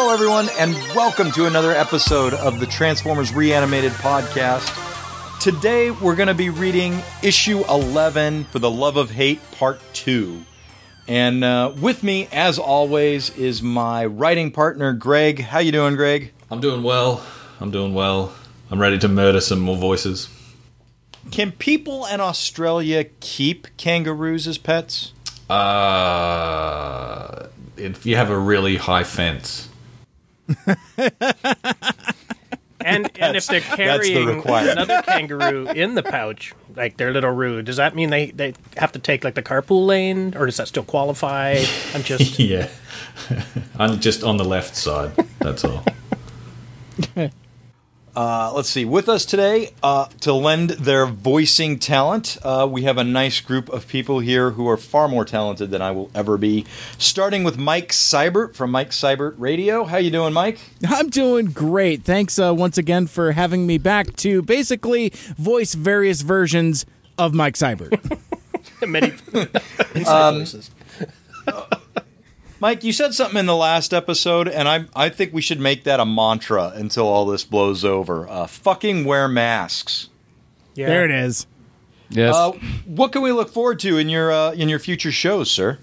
Hello, everyone, and welcome to another episode of the Transformers Reanimated podcast. Today, we're going to be reading issue 11 for the Love of Hate Part 2. And uh, with me, as always, is my writing partner, Greg. How you doing, Greg? I'm doing well. I'm doing well. I'm ready to murder some more voices. Can people in Australia keep kangaroos as pets? Uh, if you have a really high fence. And and if they're carrying requirement. another kangaroo in the pouch, like their little roo, does that mean they, they have to take like the carpool lane, or does that still qualify? I'm just yeah. I'm just on the left side. That's all. Uh, let's see. With us today uh, to lend their voicing talent, uh, we have a nice group of people here who are far more talented than I will ever be. Starting with Mike Seibert from Mike Seibert Radio. How you doing, Mike? I'm doing great. Thanks uh, once again for having me back to basically voice various versions of Mike Seibert. many inside voices. Mike, you said something in the last episode, and I I think we should make that a mantra until all this blows over. Uh, fucking wear masks. Yeah. there it is. Yes. Uh, what can we look forward to in your uh, in your future shows, sir?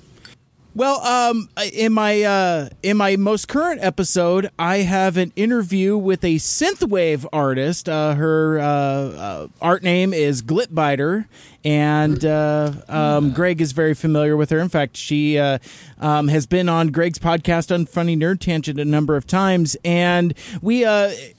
Well, um, in my uh, in my most current episode, I have an interview with a synthwave artist. Uh, her uh, uh, art name is Glitbiter, and uh, um, Greg is very familiar with her. In fact, she uh, um, has been on Greg's podcast on Funny Nerd Tangent a number of times, and we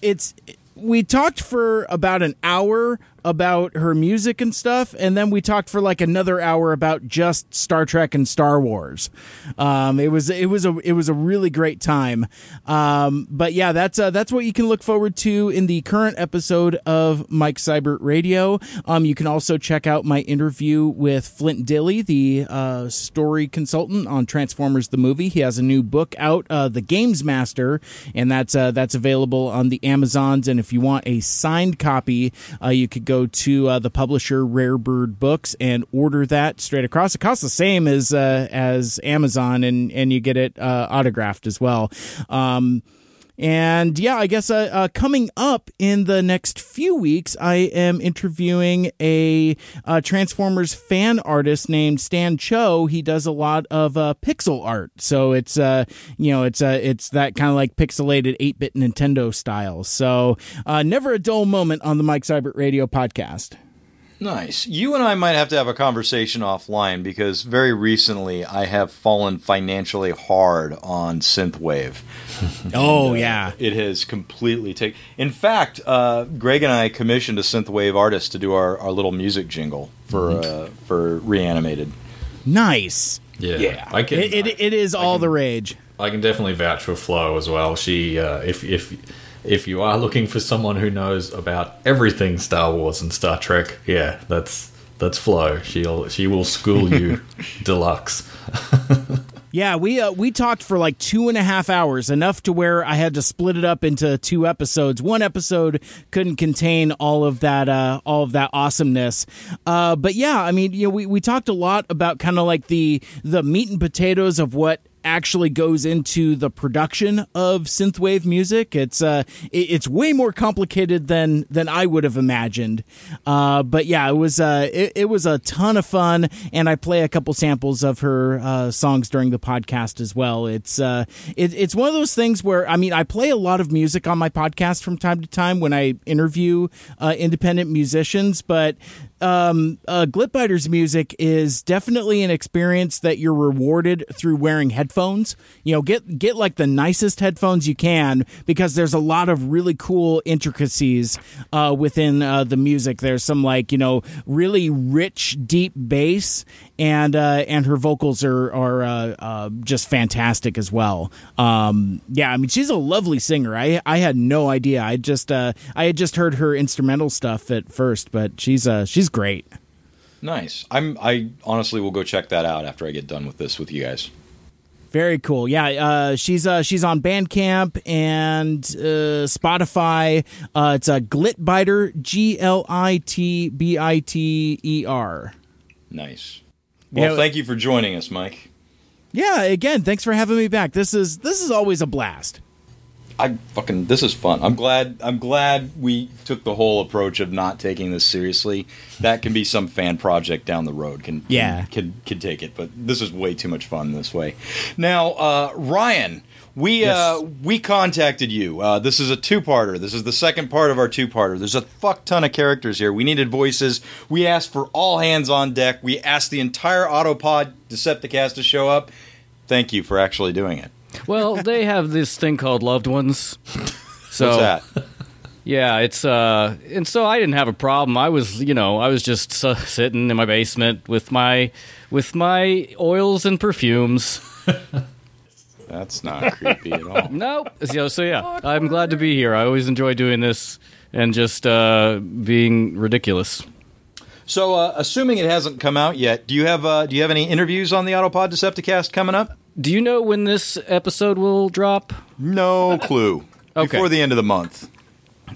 it's we talked for about an hour about her music and stuff, and then we talked for like another hour about just Star Trek and Star Wars. Um, it was it was a it was a really great time. Um, but yeah, that's uh, that's what you can look forward to in the current episode of Mike Seibert Radio. Um, you can also check out my interview with Flint Dille, the uh, story consultant on Transformers the movie. He has a new book out, uh, The Games Master, and that's uh, that's available on the Amazons. And if you want a signed copy, uh, you could go to uh, the publisher Rare Bird Books and order that straight across. It costs the same as uh, as Amazon, and and you get it uh, autographed as well. Um, and yeah, I guess uh, uh, coming up in the next few weeks, I am interviewing a uh, Transformers fan artist named Stan Cho. He does a lot of uh, pixel art, so it's uh, you know it's uh, it's that kind of like pixelated eight bit Nintendo style. So uh, never a dull moment on the Mike Seibert Radio podcast. Nice. You and I might have to have a conversation offline because very recently I have fallen financially hard on synthwave. Oh yeah, It has completely taken. In fact, uh, Greg and I commissioned a synthwave artist to do our, our little music jingle for uh, for reanimated. nice. Yeah. Yeah. I can. It, it, it is all the rage. I can definitely vouch for Flo as well. She, uh, if if if you are looking for someone who knows about everything Star Wars and Star Trek, yeah, that's that's Flo. She'll she will school you deluxe. Yeah, we uh, we talked for like two and a half hours, enough to where I had to split it up into two episodes. One episode couldn't contain all of that uh, all of that awesomeness. Uh, but yeah, I mean, you know, we, we talked a lot about kind of like the the meat and potatoes of what actually goes into the production of synthwave music. It's uh, it, it's way more complicated than than I would have imagined. Uh, but yeah, it was uh, it, it was a ton of fun, and I play a couple samples of her uh, songs during the podcast as well. It's uh, it, it's one of those things where I mean, I play a lot of music on my podcast from time to time when I interview uh, independent musicians, but um, uh, Glitbiter's music is definitely an experience that you're rewarded through wearing headphones. You know, get get like the nicest headphones you can because there's a lot of really cool intricacies uh, within uh, the music. There's some like you know really rich, deep bass, and uh, and her vocals are are uh, uh, just fantastic as well. Um, yeah, I mean she's a lovely singer. I I had no idea. I just uh, I had just heard her instrumental stuff at first, but she's uh, she's great. Nice. I'm. I honestly will go check that out after I get done with this with you guys. Very cool. Yeah, uh, she's uh, she's on Bandcamp and uh, Spotify. Uh, it's a Glitbiter, G L I T B I T E R. Nice. Well, Yeah, thank you for joining us, Mike. Yeah, again, thanks for having me back. This is this is always a blast. I fucking this is fun. I'm glad I'm glad we took the whole approach of not taking this seriously. That can be some fan project down the road. Can Yeah. can can take it, but this is way too much fun this way. Now, uh, Ryan, we uh, we contacted you. Uh, this is a two-parter. This is the second part of our two-parter. There's a fuck ton of characters here. We needed voices. We asked for all hands on deck. We asked the entire Autopod Decepticast to show up. Thank you for actually doing it. Well, they have this thing called loved ones. So What's that? yeah, it's uh, and so I didn't have a problem. I was, you know, I was just uh, sitting in my basement with my with my oils and perfumes. That's not creepy at all. Nope. So, so yeah, I'm glad to be here. I always enjoy doing this and just uh, being ridiculous. So, uh, assuming it hasn't come out yet, do you have uh, do you have any interviews on the Autopod Decepticast coming up? Do you know when this episode will drop? No clue. Okay. Before the end of the month.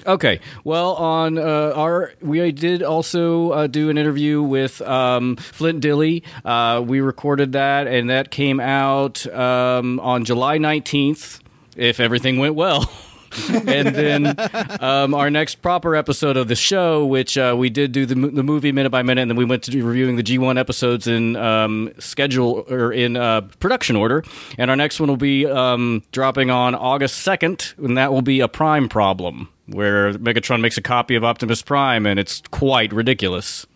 Okay. Well, on uh, our we did also uh, do an interview with um, Flint Dille. Uh, we recorded that, and that came out um, on July nineteenth. If everything went well. and then um, our next proper episode of the show, which uh, we did do the, the movie minute by minute, and then we went to reviewing the G1 episodes in um, schedule or in uh, production order. And our next one will be um, dropping on August 2nd, and that will be a Prime problem, where Megatron makes a copy of Optimus Prime, and it's quite ridiculous.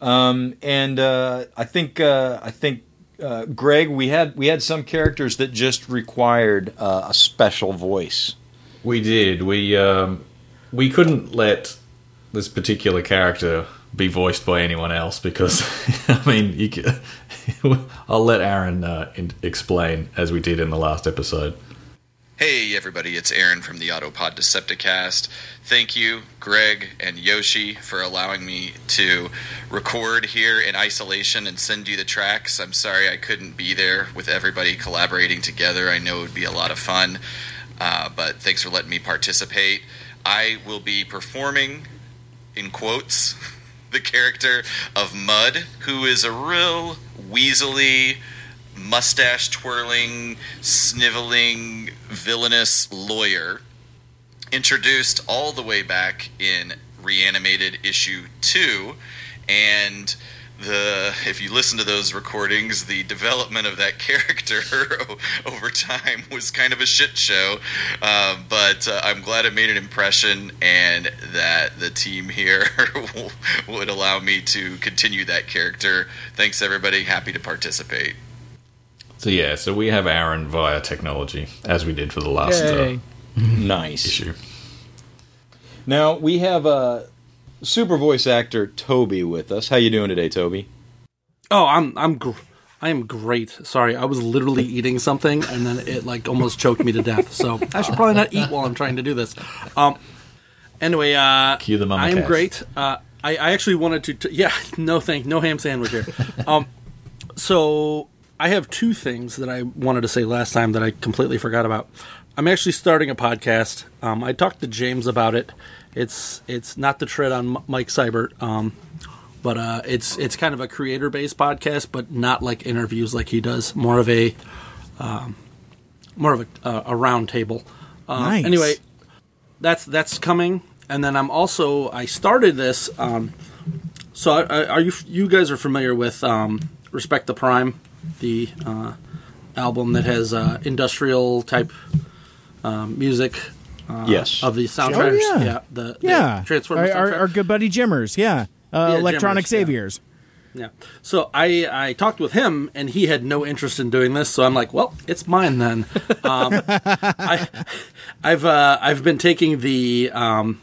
And uh, I think uh, I think uh, Greg, we had we had some characters that just required uh, a special voice. We did. We um, we couldn't let this particular character be voiced by anyone else because I mean, you can, I'll let Aaron uh, in, explain as we did in the last episode. Hey everybody, it's Aaron from the Autopod Decepticast. Thank you, Greg and Yoshi, for allowing me to record here in isolation and send you the tracks. I'm sorry I couldn't be there with everybody collaborating together. I know it would be a lot of fun, uh, but thanks for letting me participate. I will be performing, in quotes, the character of Mud, who is a real weaselly, mustache twirling, sniveling, villainous lawyer introduced all the way back in reanimated issue 2 and the if you listen to those recordings the development of that character over time was kind of a shit show. Uh, but uh, i'm glad it made an impression and that the team here would allow me to continue that character. Thanks everybody. Happy to participate So yeah, so we have Aaron via technology as we did for the last uh, Nice. issue. Now we have a super voice actor Toby with us. How you doing today, Toby? Oh, I'm I'm gr- I am great. Sorry, I was literally eating something and then it like almost choked me to death. So I should probably not eat while I'm trying to do this. Um. Anyway, uh, Cue the I am cast. great. Uh, I, I actually wanted to. T- yeah, no thank, no ham sandwich here. Um. So I have two things that I wanted to say last time that I completely forgot about. I'm actually starting a podcast. Um, I talked to James about it. It's it's not the tread on Mike Seibert. Um, but uh, it's it's kind of a creator based podcast, but not like interviews like he does. More of a um, more of a, uh, a round table. Uh, Nice. Anyway, that's that's coming, and then I'm also I started this. Um, so I, I, are you you guys are familiar with um, Respect the Prime, the uh, album that has uh, industrial type um, music uh, Yes. of the soundtracks. Oh, yeah. the, the Yeah. Transformers Our, our, our good buddy Jimmers. Yeah. Uh, Yeah, Electronic Jimmers, yeah. Saviors. Yeah. So I I talked with him and he had no interest in doing this. So I'm like, well, it's mine then. Um, I I've uh, I've been taking the um,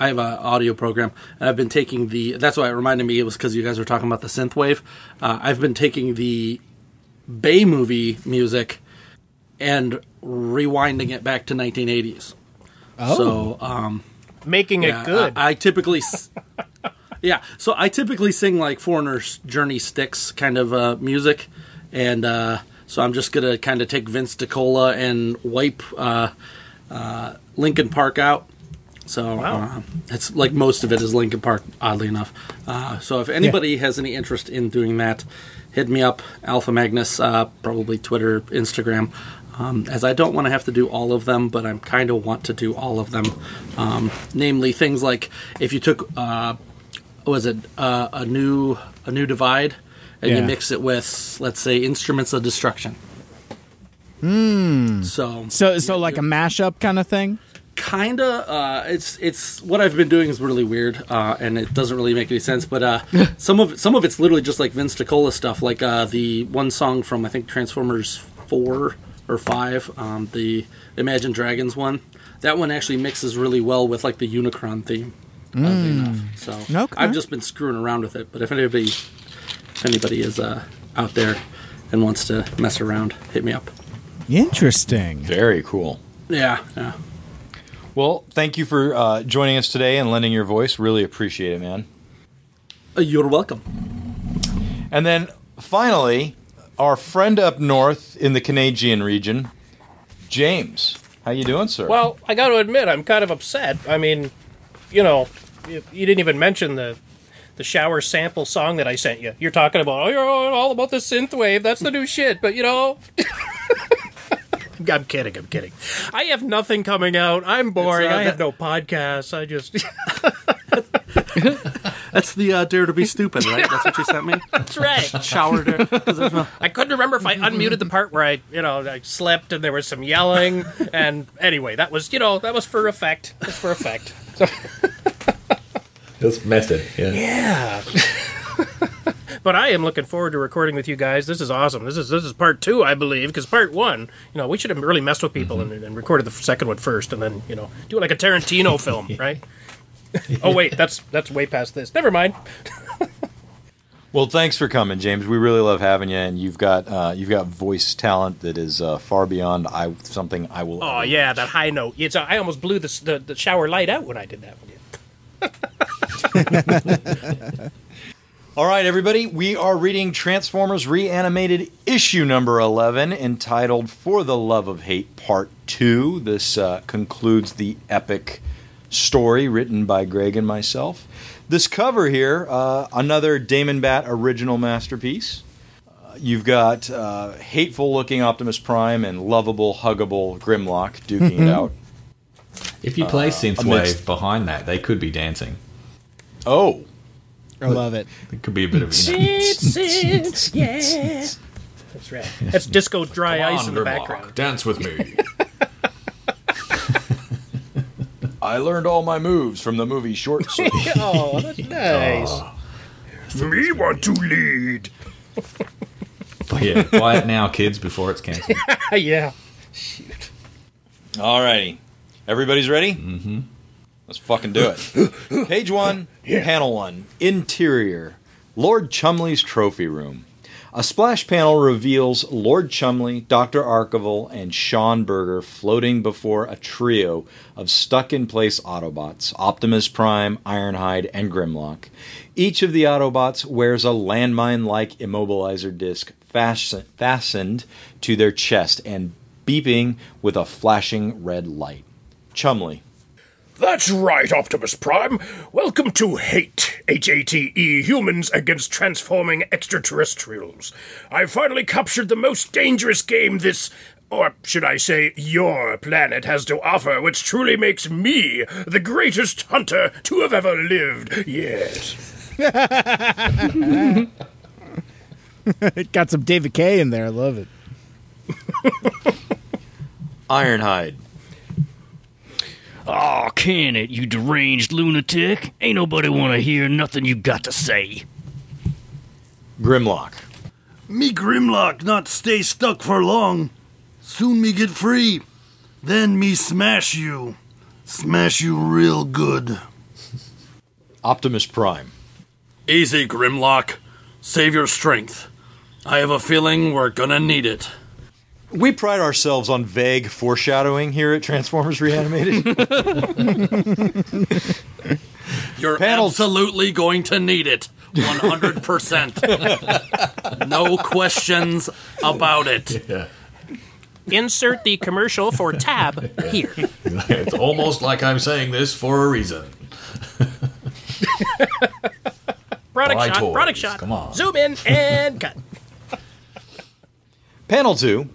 I have an audio program and I've been taking the. That's why it reminded me it was because you guys were talking about the synthwave. Uh, I've been taking the Bay movie music and rewinding it back to 1980s. Oh. So um, Making yeah, it good. I, I typically, yeah. So I typically sing like Foreigner's Journey Styx kind of uh, music, and uh, so I'm just gonna kind of take Vince DiCola and wipe uh, uh, Linkin Park out. So Wow. uh, it's like most of it is Linkin Park, oddly enough. Uh, so if anybody has any interest in doing that, hit me up, Alpha Magnus, uh, probably Twitter, Instagram. um, as I don't want to have to do all of them, but I kind of want to do all of them. Um, namely, things like if you took, uh, what was it uh, a new a new divide, and Yeah. you mix it with, let's say, instruments of destruction. Hmm. So So so like a mashup kind of thing. Kinda uh it's it's what i've been doing is really weird uh and it doesn't really make any sense but uh some of some of it's literally just like vince DiCola stuff like uh the one song from i think transformers 4 or 5 um the imagine dragons one that one actually mixes really well with like the unicron theme oddly enough. so Okay. i've just been screwing around with it but if anybody if anybody is uh out there and wants to mess around hit me up Interesting. Very cool. yeah yeah Well, thank you for uh, joining us today and lending your voice. Really appreciate it, man. Uh, you're welcome And then finally, our friend up north in the Canadian region, James. How you doing, sir? Well, I got to admit, I'm kind of upset. I mean, you know, you, you didn't even mention the the shower sample song that I sent you. You're talking about, oh, you're all about the synth wave. That's the new shit. But you know. I'm kidding. I'm kidding. I have nothing coming out. I'm boring. Uh, I have that- no podcasts. I just. That's the uh, dare to be stupid, right? That's what you sent me. That's right. Shower dare. 'Cause no- I couldn't remember if I unmuted the part where I, you know, I slipped and there was some yelling. And anyway, that was, you know, that was for effect. That's for effect. Just method. Yeah. Yeah. But I am looking forward to recording with you guys. This is awesome. This is this is part two, I believe, because part one, you know, we should have really messed with people and, and recorded the second one first, and then you know, do it like a Tarantino film, right? oh wait, that's that's way past this. Never mind. Well, thanks for coming, James. We really love having you, and you've got uh, you've got voice talent that is uh, far beyond I something I will. Oh yeah, that high note. It's I almost blew the the, the shower light out when I did that one. All right, everybody, we are reading Transformers Reanimated issue number 11 entitled For the Love of Hate Part 2. This uh, concludes the epic story written by Greg and myself. This cover here, uh, another Damon Bat original masterpiece. Uh, you've got uh, hateful looking Optimus Prime and lovable, huggable Grimlock duking it out. If you play synthwave amidst- behind that, they could be dancing. Oh, I love it. It could be a bit of you know, It's, it's, yeah. That's right. That's disco dry Come ice on, in the Grimlock, background. Dance with me. I learned all my moves from the movie Short Circuit. Oh, that's nice. Me want to lead. But yeah, quiet now, kids, before it's cancelled. yeah. Shoot. Alrighty. Everybody's ready? Mm-hmm. Let's fucking do it. Page one, panel one, interior, Lord Chumley's trophy room. A splash panel reveals Lord Chumley, Dr. Arkaville, and Sean Berger floating before a trio of stuck in place Autobots Optimus Prime, Ironhide, and Grimlock. Each of the Autobots wears a landmine like immobilizer disc fasten- fastened to their chest and beeping with a flashing red light. Chumley. That's right, Optimus Prime. Welcome to Hate, H-A-T-E, humans against transforming extraterrestrials. I've finally captured the most dangerous game this, or should I say, your planet has to offer, which truly makes me the greatest hunter to have ever lived. Yes. It got some David K in there. I love it. Ironhide. Aw, can it, you deranged lunatic? Ain't nobody want to hear nothing you got to say. Grimlock. Me Grimlock not stay stuck for long. Soon me get free. Then me smash you. Smash you real good. Optimus Prime. Easy, Grimlock. Save your strength. I have a feeling we're gonna need it. We pride ourselves on vague foreshadowing here at Transformers Reanimated. You're Panels. absolutely going to need it. 100%. no questions about it. Yeah. Insert the commercial for Tab here. it's almost like I'm saying this for a reason. Product Buy shot, toys. product shot. Come on. Zoom in and cut. Panel 2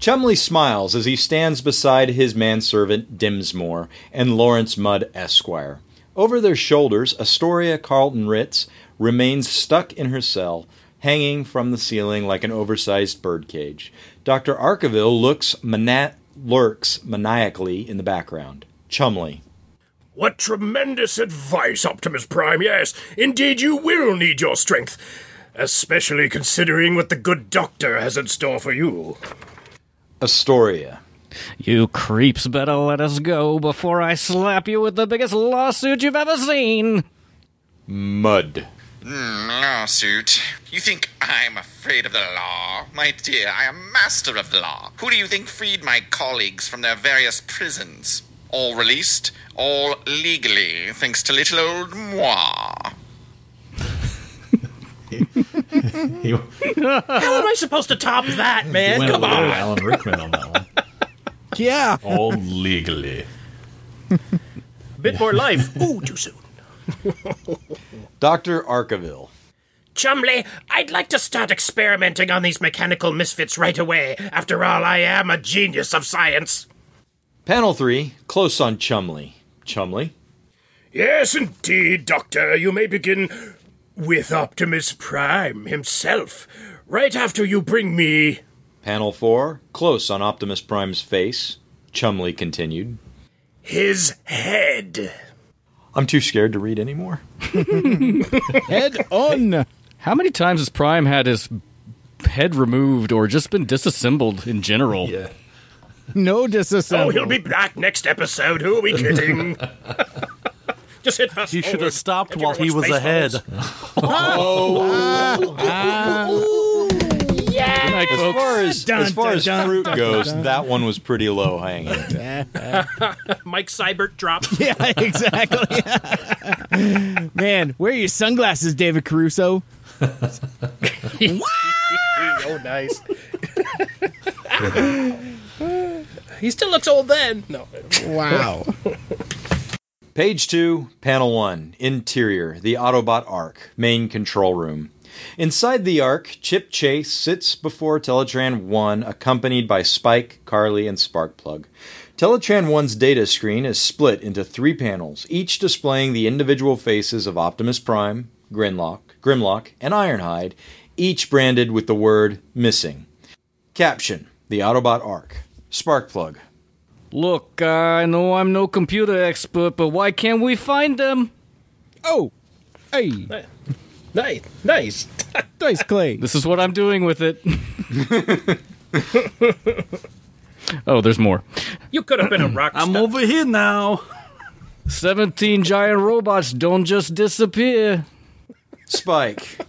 Chumley smiles as he stands beside his manservant Dimsmore and Lawrence Mudd Esquire. Over their shoulders, Astoria Carlton Ritz remains stuck in her cell, hanging from the ceiling like an oversized birdcage. Dr. Arkaville looks mana- lurks maniacally in the background. Chumley. What tremendous advice, Optimus Prime. Yes, indeed, you will need your strength. Especially considering what the good doctor has in store for you. Astoria. You creeps better let us go before I slap you with the biggest lawsuit you've ever seen. Mud. Hmm, lawsuit. You think I'm afraid of the law? My dear, I am master of the law. Who do you think freed my colleagues from their various prisons? All released, all legally, thanks to little old moi. He, How am I supposed to top that, man? went Come little on. Alan Rickman on that one. Yeah. All legally. A bit more life. Ooh, too soon. Dr. Arkaville. Chumley, I'd like to start experimenting on these mechanical misfits right away. After all, I am a genius of science. Panel 3, close on Chumley. Chumley. Yes, indeed, Doctor. You may begin with Optimus Prime himself. Right after you bring me. Panel 4, close on Optimus Prime's face. Chumley continued. his head. I'm too scared to read anymore. Head on. How many times has Prime had his head removed or just been disassembled in general? Yeah. No Oh, he'll be back next episode. Who are we kidding? Just hit fast He should have stopped while he was ahead. bubbles. Oh. Good night, As folks. far as, Dun, as, far dun, as dun, fruit dun, goes, dun. that one was pretty low hanging. Mike Seibert dropped. Yeah, exactly. Man, wear your sunglasses, David Caruso. oh, nice. he still looks old then. No. Wow. Page 2, Panel 1, Interior, the Autobot Ark, Main Control Room. Inside the Ark, Chip Chase sits before Teletran 1, accompanied by Spike, Carly, and Sparkplug. Teletran 1's data screen is split into three panels, each displaying the individual faces of Optimus Prime, Grimlock, Grimlock, and Ironhide, each branded with the word Missing. Caption The Autobot Ark. Sparkplug. Look, I know I'm no computer expert, but why can't we find them? Oh, hey, Nice. Nice. nice clay. This is what I'm doing with it. oh, there's more. You could have been a rock I'm over here now. 17 giant robots don't just disappear. Spike.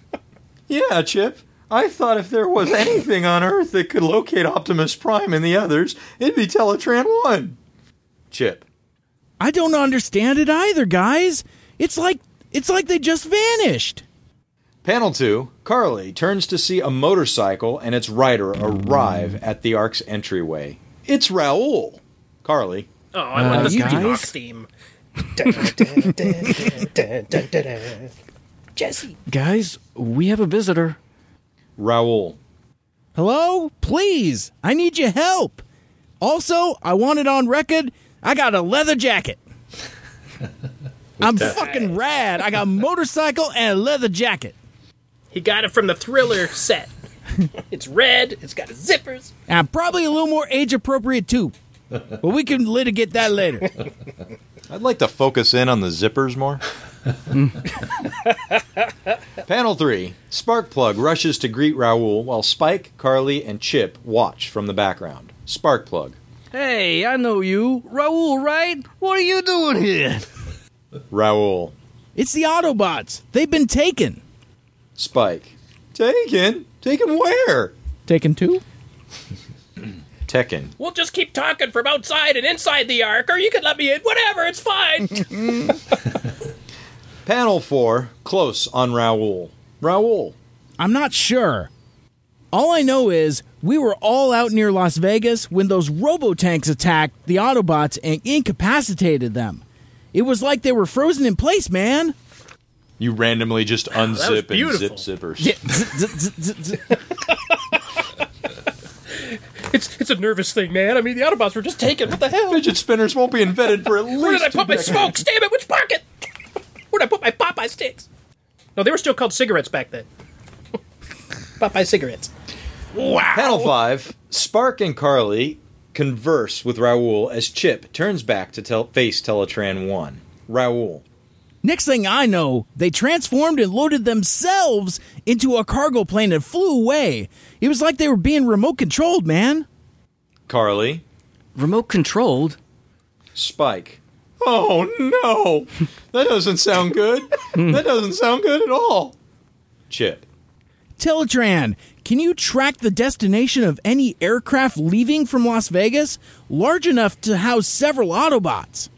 Yeah, Chip. I thought if there was anything on Earth that could locate Optimus Prime and the others, it'd be Teletran 1. Chip. I don't understand it either, guys. It's like it's like they just vanished. Panel 2. Carly turns to see a motorcycle and its rider arrive at the Ark's entryway. It's Raoul. Carly. Oh, I want uh, the guys? Rock theme. Jesse. Guys, we have a visitor. Raoul. Hello? Please, I need your help. Also, I want it on record. I got a leather jacket. I'm fucking rad. I got a motorcycle and a leather jacket. He got it from the Thriller set. it's red. It's got zippers. And I'm probably a little more age appropriate too. But we can litigate that later. I'd like to focus in on the zippers more. Panel 3. Sparkplug rushes to greet Raoul while Spike, Carly, and Chip watch from the background. Sparkplug. Hey, I know you. Raoul, right? What are you doing here? Raoul. It's the Autobots. They've been taken. Spike. Taken? Taken where? Taken too? Tekken. We'll just keep talking from outside and inside the ark, or you can let me in. Whatever, it's fine. Panel 4. Close on Raoul. Raoul. I'm not sure. All I know is we were all out near Las Vegas when those robotanks attacked the Autobots and incapacitated them. It was like they were frozen in place, man. You randomly just unzip and beautiful. zip zippers. Yeah, z- z- z- z- z- It's it's a nervous thing, man. I mean, the Autobots were just taken. What the hell? Fidget spinners won't be invented for at least. Where did I put my decades. smokes? Damn it! Which pocket? Where did I put my Popeye sticks? No, they were still called cigarettes back then. Popeye cigarettes. Wow. Panel five. Spark and Carly converse with Raoul as Chip turns back to tel- face Teletran One. Raoul. Next thing I know, they transformed and loaded themselves into a cargo plane and flew away. It was like they were being remote controlled, man. Carly. Remote controlled. Spike. Oh no! That doesn't sound good. Hmm. that doesn't sound good at all. Chip. Teletran, can you track the destination of any aircraft leaving from Las Vegas large enough to house several Autobots?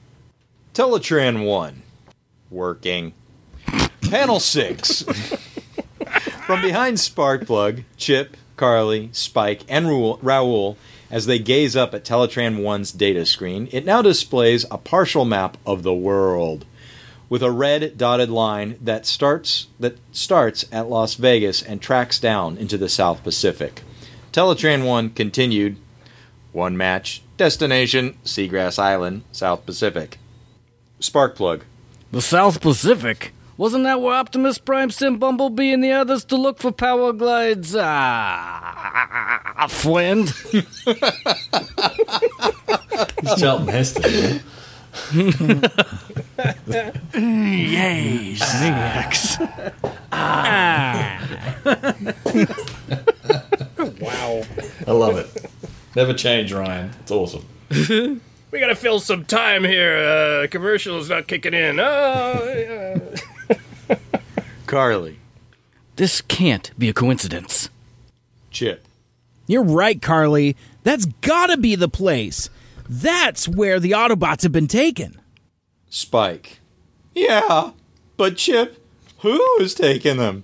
Teletran 1. Working. Panel 6. From behind Sparkplug, Chip, Carly, Spike, and Raoul, Raoul, as they gaze up at Teletran 1's data screen, it now displays a partial map of the world with a red dotted line that starts that starts at Las Vegas and tracks down into the South Pacific. Teletran 1 continued one match destination Seagrass Island, South Pacific. Sparkplug. The South Pacific. Wasn't that where Optimus Prime sent Bumblebee and the others to look for power glides? Ah, friend. Charlton Heston. Yes. Maniacs. Wow. I love it. Never change, Ryan. It's awesome. We gotta fill some time here. Uh, commercial's not kicking in. Oh, yeah. Carly. This can't be a coincidence. Chip. You're right, Carly. That's gotta be the place. That's where the Autobots have been taken. Spike. Yeah, but Chip, who is taking them?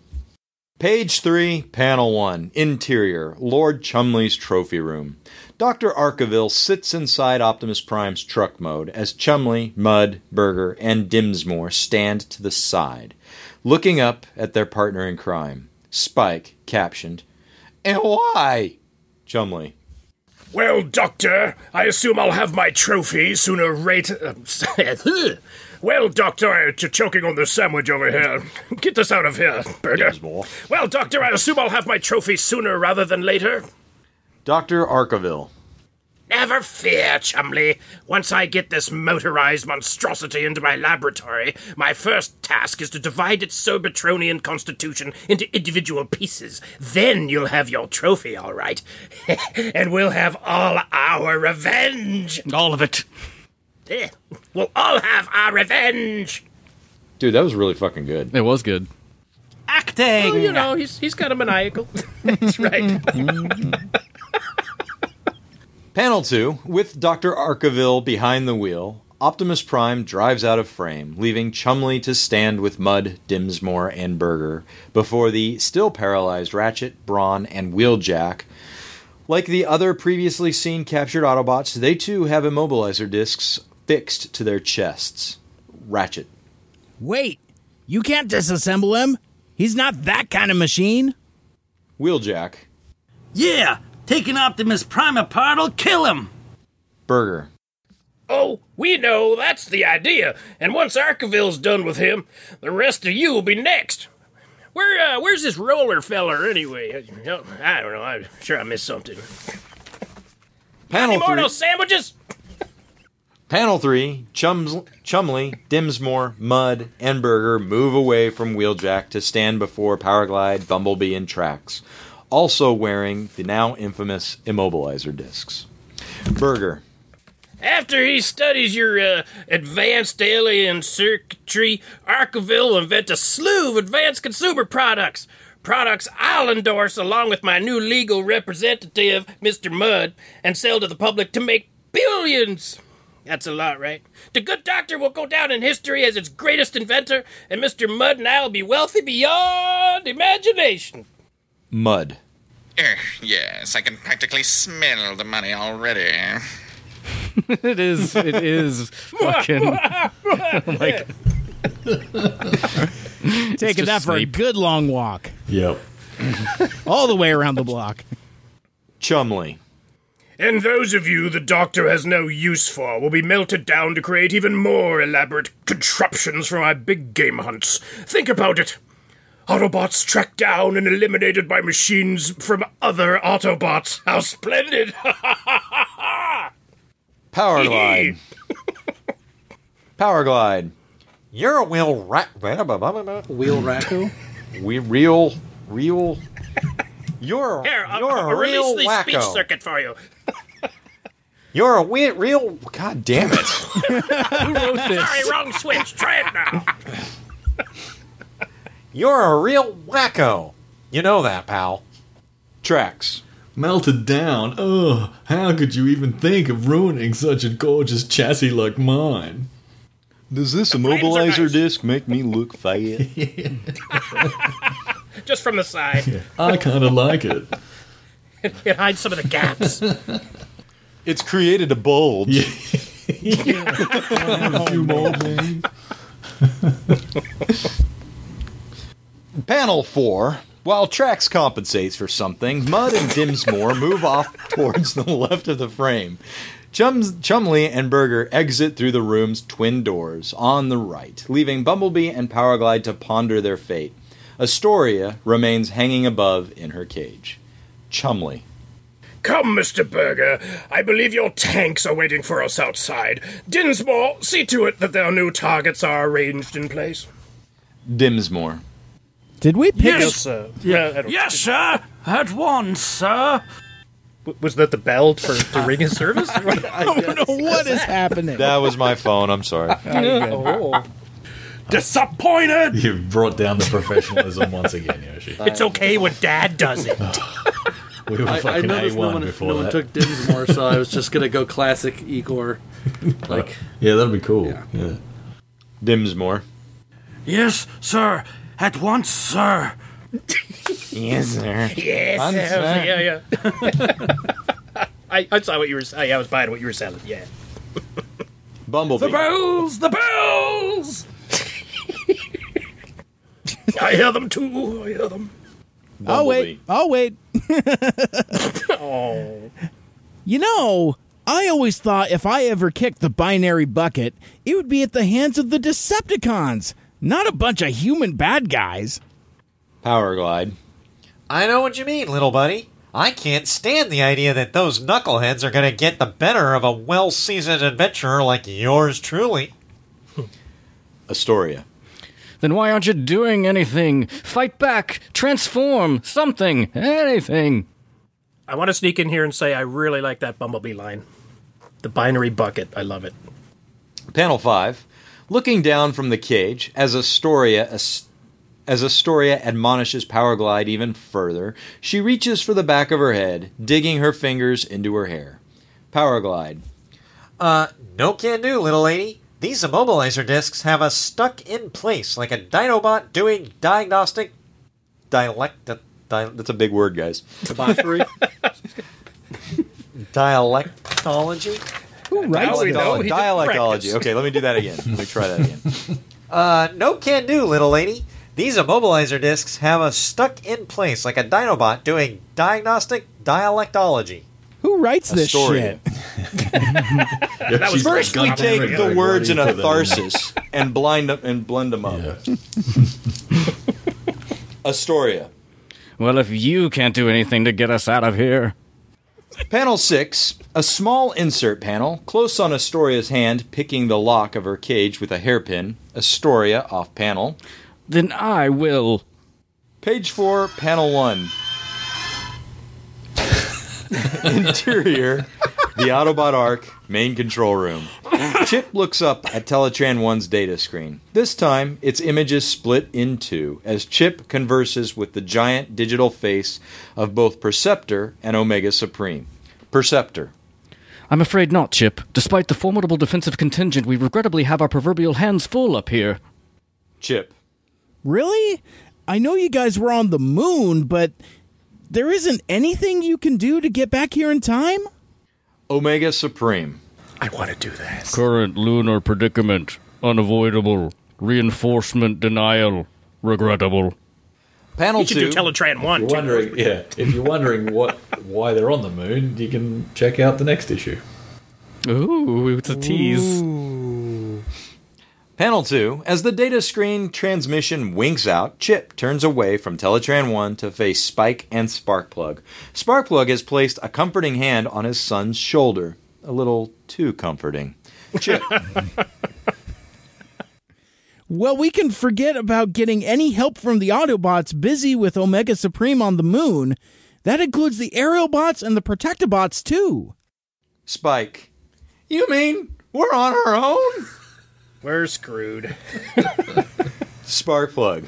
Page 3, Panel 1, Interior, Lord Chumley's Trophy Room. Dr. Arkaville sits inside Optimus Prime's truck mode as Chumley, Mud, Berger, and Dimsmore stand to the side, looking up at their partner in crime. Spike, captioned, And why? Chumley. Well, Doctor, I assume I'll have my trophy sooner rate. Well, Doctor, you're choking on the sandwich over here. Get this out of here, Burger. Well, Doctor, I assume I'll have my trophy sooner rather than later. Dr. Arkaville. Never fear, Chumley. Once I get this motorized monstrosity into my laboratory, my first task is to divide its Cybertronian constitution into individual pieces. Then you'll have your trophy, all right. and we'll have all our revenge. All of it. Eh, We'll all have our revenge. Dude, that was really fucking good. It was good. Acting. Well, you know, he's he's kind of maniacal. That's right. Panel 2, with Dr. Arkaville behind the wheel, Optimus Prime drives out of frame, leaving Chumley to stand with Mud, Dimsmore, and Berger before the still paralyzed Ratchet, Brawn, and Wheeljack. Like the other previously seen captured Autobots, they too have immobilizer discs fixed to their chests. Ratchet. Wait, you can't disassemble him. He's not that kind of machine. Wheeljack. Yeah, taking Optimus Prime apart'll kill him. Berger. oh, we know that's the idea. And once Arkaville's done with him, the rest of you will be next. Where uh, where's this roller feller anyway? Uh, I don't know. I'm sure I missed something. Panel Any more 3. those sandwiches? Panel 3, Chums, Chumley, Dimsmore, Mud, and Berger move away from Wheeljack to stand before Powerglide, Bumblebee, and Trax, also wearing the now infamous immobilizer discs. Berger. After he studies your uh, advanced alien circuitry, Arkaville will invent a slew of advanced consumer products. Products I'll endorse along with my new legal representative, Mr. Mudd, and sell to the public to make billions. That's a lot, right? The good doctor will go down in history as its greatest inventor, and Mr. Mudd and I will be wealthy beyond imagination. Mud. Er, yes, I can practically smell the money already. It is. It is fucking. like Taking that for a sleep. good long walk, Yep. all the way around the block. Chumley. And those of you the Doctor has no use for will be melted down to create even more elaborate contraptions for my big game hunts. Think about it. Autobots tracked down and eliminated by machines from other Autobots. How splendid! Power glide. Power glide. You're a wheel rat. Wheel Racco? We real, real. You're Here, I'll, you're I'll a release real the speech wacko. circuit for you. You're a we- real. God damn it! Who wrote this? Sorry, wrong switch. Try it now. You're a real wacko. You know that, pal. Trax. Melted down. Ugh, how could you even think of ruining such a gorgeous chassis like mine? Does this flames immobilizer nice. disc make me look fat? Just from the side. I kind of like it. It hides some of the gaps. it's created a bulge. A few more, maybe. Panel 4. While Trax compensates for something, Mud and Dimsmore move off towards the left of the frame. Chums, Chumley and Berger exit through the room's twin doors on the right, leaving Bumblebee and Powerglide to ponder their fate. Astoria remains hanging above in her cage. Chumley. Come, Mr. Berger. I believe your tanks are waiting for us outside. Dinsmore, see to it that their new targets are arranged in place. Dimsmore. Did we pick Yes, a sir. Yeah, I don't- Yes, sir. At once, sir. Was that the bell for to ring his service? I don't know what is happening. That was my phone, I'm sorry. oh. Disappointed. You brought down the professionalism once again, Yoshi. It's okay when Dad does it. We were I, I fucking noticed no A1 one, before no one that. took Dinsmore, so I was just gonna go classic Igor. Like, yeah, that'd be cool. Yeah. yeah. Dimsmore. Yes, sir. At once, sir. Yes, sir. yes, I'm yeah, yeah. I, I saw what you were saying. I was buying what you were selling. Yeah. Bumblebee. The bells! The bells! I hear them too. I hear them. I'll wait. I'll wait. Oh. You know, I always thought if I ever kicked the binary bucket, it would be at the hands of the Decepticons, not a bunch of human bad guys. Powerglide. I know what you mean, little buddy. I can't stand the idea that those knuckleheads are going to get the better of a well seasoned adventurer like yours truly. Astoria. Then why aren't you doing anything? Fight back, transform, something, anything. I want to sneak in here and say I really like that Bumblebee line. The binary bucket. I love it. Panel 5. Looking down from the cage, as Astoria as, as Astoria admonishes Powerglide even further, she reaches for the back of her head, digging her fingers into her hair. Powerglide. Uh, no can do, little lady. These immobilizer discs have us stuck in place like a Dinobot doing diagnostic dialect. Di- That's a big word, guys. debauchery. dialectology? Who writes we this? know. Dialectology. Okay, let me do that again. Let me try that again. Uh, no can do, little lady. These immobilizer discs have us stuck in place like a Dinobot doing diagnostic dialectology. Who writes this Astoria. shit? That was First, we take damn it. the words in a Ready for that. thesaurus and blind them and blend them up. Yeah. Astoria. Well, if you can't do anything to get us out of here. Panel 6. A small insert panel, close on Astoria's hand, picking the lock of her cage with a hairpin. Astoria off panel. Then I will. Page 4, panel 1. Interior, the Autobot Ark, main control room. Chip looks up at Teletran 1's data screen. This time, its image is split in two as Chip converses with the giant digital face of both Perceptor and Omega Supreme. Perceptor. I'm afraid not, Chip. Despite the formidable defensive contingent, we regrettably have our proverbial hands full up here. Chip. Really? I know you guys were on the moon, but there isn't anything you can do to get back here in time? Omega Supreme. I want to do this. Current lunar predicament. Unavoidable. Reinforcement denial. Regrettable. Panel You should two. do Teletran one If you're wondering, yeah, if you're wondering what why they're on the moon, you can check out the next issue. Ooh, it's a tease. Panel 2. As the data screen transmission winks out, Chip turns away from Teletran 1 to face Spike and Sparkplug. Sparkplug has placed a comforting hand on his son's shoulder. A little too comforting. Chip. Well, we can forget about getting any help from the Autobots busy with Omega Supreme on the moon. That includes the Aerialbots and the Protectobots, too. Spike. You mean we're on our own? We're screwed. Sparkplug.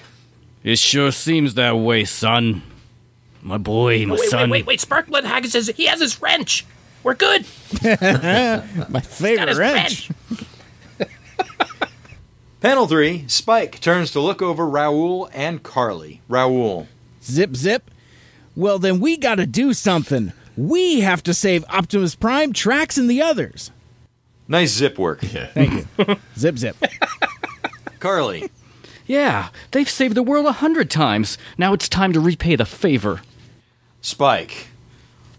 It sure seems that way, son. My boy, my Wait, son. wait, wait, wait. Sparkblood Haggis says he has his wrench. We're good. My Got favorite his wrench. wrench. Panel 3. Spike turns to look over Raoul and Carly. Raoul. Zip, zip. Well, then we gotta do something. We have to save Optimus Prime, Trax, and the others. Nice zip work. Yeah. Thank you. zip, zip. Carly. Yeah, they've saved the world a hundred times. Now it's time to repay the favor. Spike.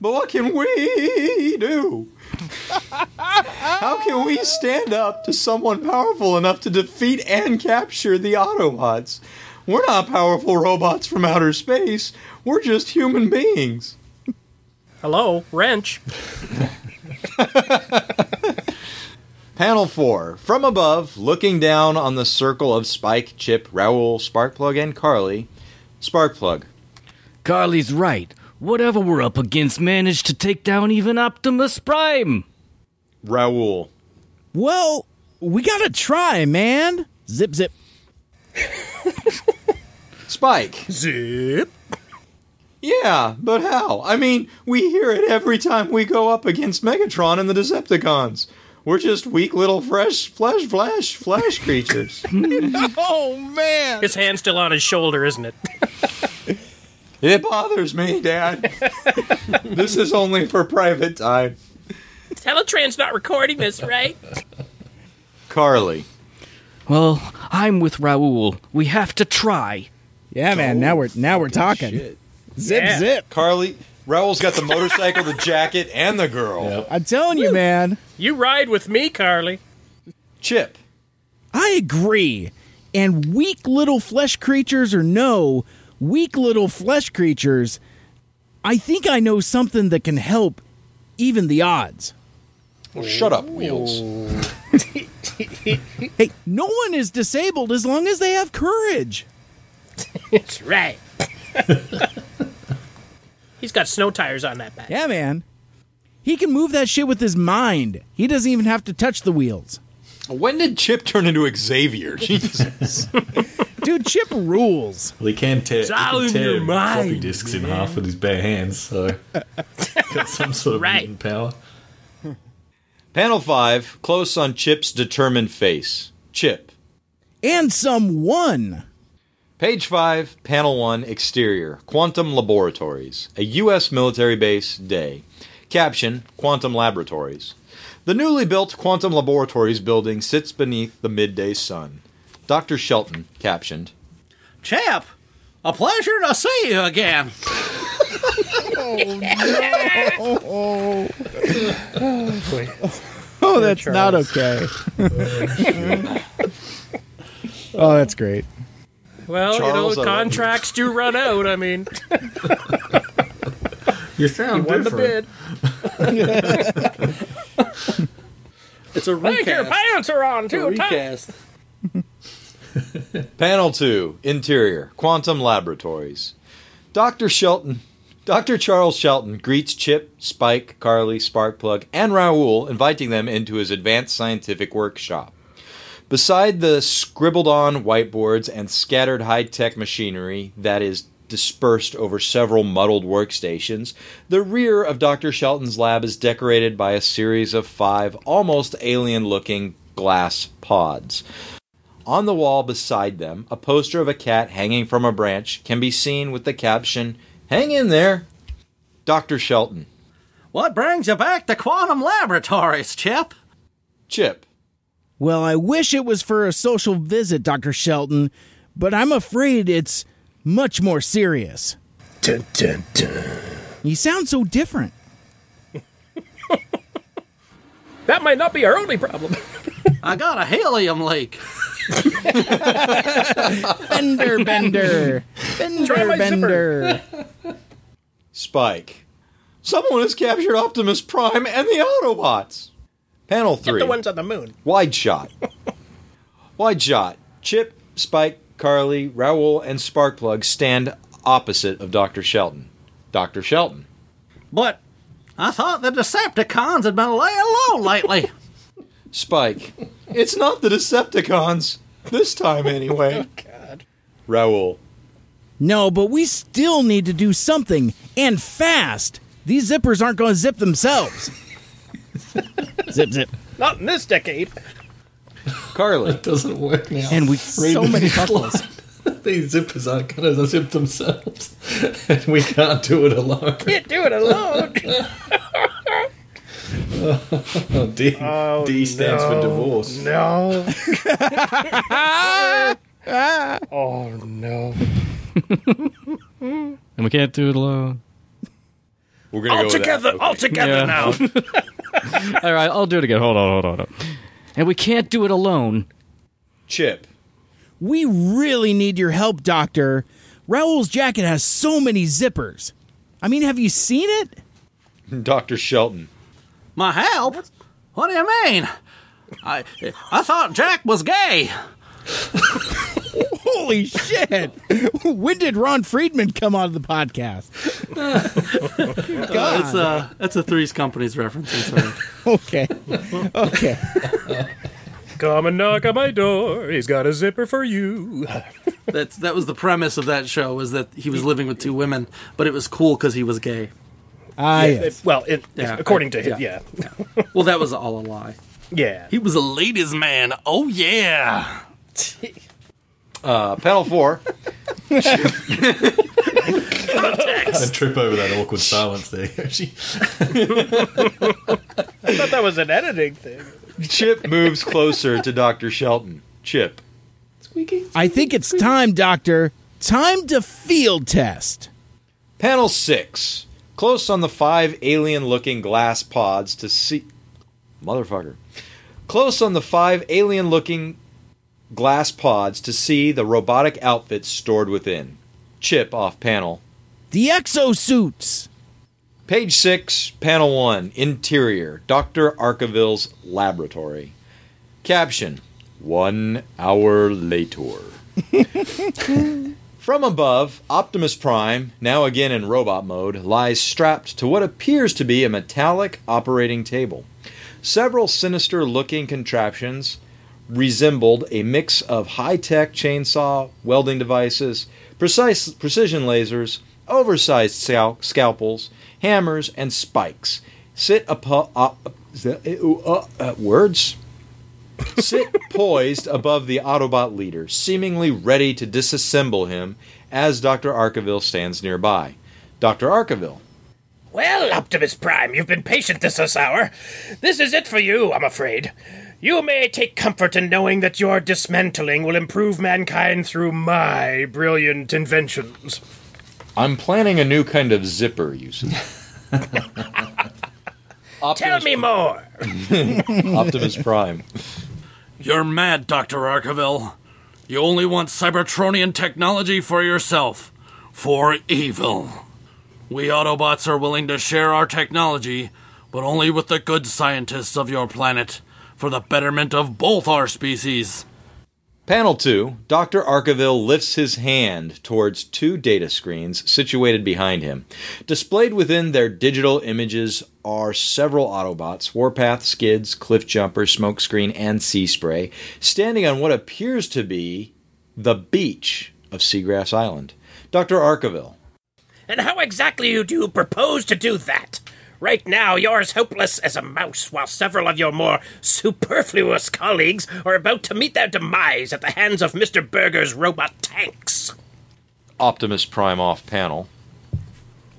But what can we do? How can we stand up to someone powerful enough to defeat and capture the Autobots? We're not powerful robots from outer space. We're just human beings. Hello, wrench. Panel 4. From above, looking down on the circle of Spike, Chip, Raoul, Sparkplug, and Carly. Sparkplug. Carly's right. Whatever we're up against managed to take down even Optimus Prime. Raoul. Well, we gotta try, man. Zip, zip. Spike. Zip. Yeah, but how? I mean, we hear it every time we go up against Megatron and the Decepticons. We're just weak little fresh flesh flash flash creatures. Oh, man. His hand's still on his shoulder, isn't it? It bothers me, Dad. this is only for private time. Teletran's not recording this, right? Carly. Well, I'm with Raoul. We have to try. Yeah, man. Now we're now we're talking. Shit. Zip, Yeah. zip. Carly. Raoul's got the motorcycle, the jacket, and the girl. I'm telling you, man. You ride with me, Carly. Chip. I agree. And weak little flesh creatures or no, weak little flesh creatures, I think I know something that can help even the odds. Well, shut up, Wheels. Hey, no one is disabled as long as they have courage. That's right. He's got snow tires on that back. Yeah, man. He can move that shit with his mind. He doesn't even have to touch the wheels. When did Chip turn into Xavier? Jesus. Dude, Chip rules. Well, he can tear, he can tear your floppy mind, disks in half with his bare hands, so got some sort of Right. mutant power. Panel 5. Close on Chip's determined face. Chip. And someone. Page 5, Panel 1, Exterior, Quantum Laboratories, a U.S. military base, day. Caption, Quantum Laboratories. The newly built Quantum Laboratories building sits beneath the midday sun. Dr. Shelton, captioned, Chap, a pleasure to see you again. Oh, no. oh, that's not okay. oh, that's great. Well, Charles, you know, love uh, contracts do run out. I mean, You sound won the bid. It's a Think your pants are on too tight. recast. Panel 2, Interior, Quantum Laboratories. Dr. Shelton, Dr. Charles Shelton greets Chip, Spike, Carly, Sparkplug, and Raoul, inviting them into his advanced scientific workshop. Beside the scribbled on whiteboards and scattered high tech machinery that is dispersed over several muddled workstations, the rear of Dr. Shelton's lab is decorated by a series of five almost alien looking glass pods. On the wall beside them, a poster of a cat hanging from a branch can be seen with the caption, Hang in there, Dr. Shelton. What brings you back to Quantum Laboratories, Chip? Chip. Well, I wish it was for a social visit, Dr. Shelton, but I'm afraid it's much more serious. Dun, dun, dun. You sound so different. That might not be our only problem. I got a helium leak. Bender, bender, Try bender, bender. Spike. Someone has captured Optimus Prime and the Autobots. Panel Get three. the ones on the moon. Wide shot. Wide shot. Chip, Spike, Carly, Raoul, and Sparkplug stand opposite of Dr. Shelton. Dr. Shelton. But I thought the Decepticons had been laying low lately. Spike. It's not the Decepticons. This time, anyway. Oh, God. Raoul. No, but we still need to do something and fast. These zippers aren't going to zip themselves. zip, zip. Not in this decade. Carly. doesn't work now. And we so many couples. These zippers aren't going to zip themselves. and we can't do it alone. Can't do it alone. Oh, D, oh, D stands for divorce. No. oh no. And we can't do it alone. We're going All together, all together Yeah. now. All right, I'll do it again. Hold on, hold on, hold on. And we can't do it alone. Chip. We really need your help, Doctor. Raoul's jacket has so many zippers. I mean, have you seen it? Dr. Shelton. My help? What do you mean? I I thought Jack was gay. Holy shit! when did Ron Friedman come on the podcast? God. That's a that's a Three's Companies reference. I'm sorry. okay. Okay. Come and knock on my door. He's got a zipper for you. That's that was the premise of that show was that he was living with two women, but it was cool because he was gay. Ah, yes. Well, it, Yeah. according to him, Yeah. yeah. Well, that was all a lie. Yeah. He was a ladies' man. Oh yeah. Uh, panel four. I trip over that awkward silence there. She- I thought that was an editing thing. Chip moves closer to Dr. Shelton. Chip. Squeaky. I think it's time, Doctor. Time to field test. Panel six. Close on the five alien looking glass pods to see. Motherfucker. Close on the five alien looking glass pods to see the robotic outfits stored within. Chip off panel. The exosuits. Page 6, Panel 1, Interior, Dr. Arkaville's Laboratory. Caption One hour later. From above, Optimus Prime, now again in robot mode, lies strapped to what appears to be a metallic operating table. Several sinister looking contraptions resembled a mix of high tech chainsaw, welding devices, precise precision lasers, oversized scal- scalpels, hammers, and spikes. Sit apo- uh, uh, uh, words? Sit poised above the Autobot leader, seemingly ready to disassemble him as Dr. Arkaville stands nearby. Dr. Arkaville. Well, Optimus Prime, you've been patient this this hour. This is it for you, I'm afraid. You may take comfort in knowing that your dismantling will improve mankind through my brilliant inventions. I'm planning a new kind of zipper, you see. Tell me more. Optimus Prime. You're mad, Dr. Arkaville. You only want Cybertronian technology for yourself. For evil. We Autobots are willing to share our technology, but only with the good scientists of your planet, for the betterment of both our species. Panel 2, Dr. Arkaville lifts his hand towards two data screens situated behind him. Displayed within their digital images are several Autobots Warpath, Skids, Cliffjumper, Smokescreen, and Sea Spray standing on what appears to be the beach of Seagrass Island. Dr. Arkaville. And how exactly do you propose to do that? Right now, you're as hopeless as a mouse, while several of your more superfluous colleagues are about to meet their demise at the hands of Mr. Berger's robot tanks. Optimus Prime off panel.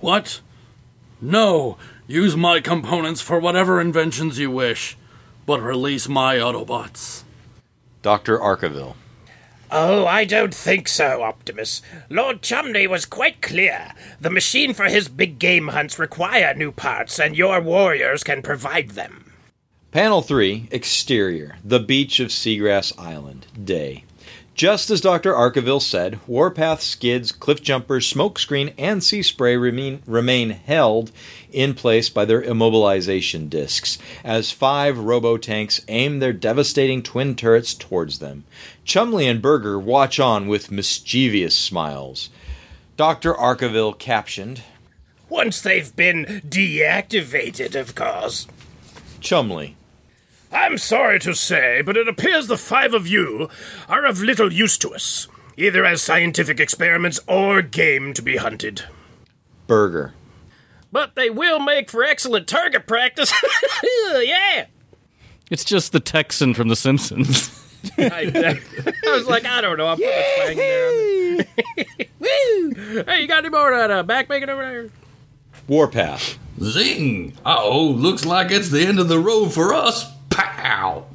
What? No, use my components for whatever inventions you wish, but release my Autobots. Dr. Arkaville. Oh, I don't think so, Optimus. Lord Chumley was quite clear. The machine for his big game hunts require new parts, and your warriors can provide them. Panel 3 Exterior The Beach of Seagrass Island. Day. Just as Dr. Arkaville said, Warpath skids, cliff jumpers, smokescreen, and sea spray remain, remain held in place by their immobilization discs as five robo tanks aim their devastating twin turrets towards them. Chumley and Berger watch on with mischievous smiles. Dr. Arkaville captioned Once they've been deactivated, of course. Chumley. I'm sorry to say, but it appears the five of you are of little use to us, either as scientific experiments or game to be hunted. Berger. But they will make for excellent target practice. yeah! It's just the Texan from The Simpsons. I, I was like, I don't know. I'm putting a twang there. Woo! Hey, you got any more of that uh, back bacon over there? Warpath. Zing! Uh oh, looks like it's the end of the road for us. Pow!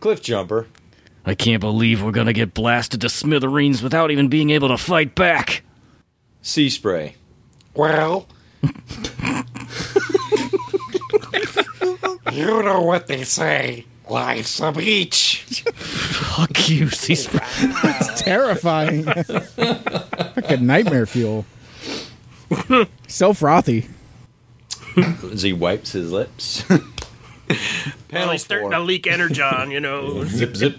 Cliffjumper. I can't believe we're gonna get blasted to smithereens without even being able to fight back. Sea spray. Well, you know what they say. Life's a beach. Fuck you, Seaspray. It's terrifying. like a nightmare fuel. so frothy. As he wipes his lips. Well, Panel he's starting four. to leak energon, you know. Zip, zip.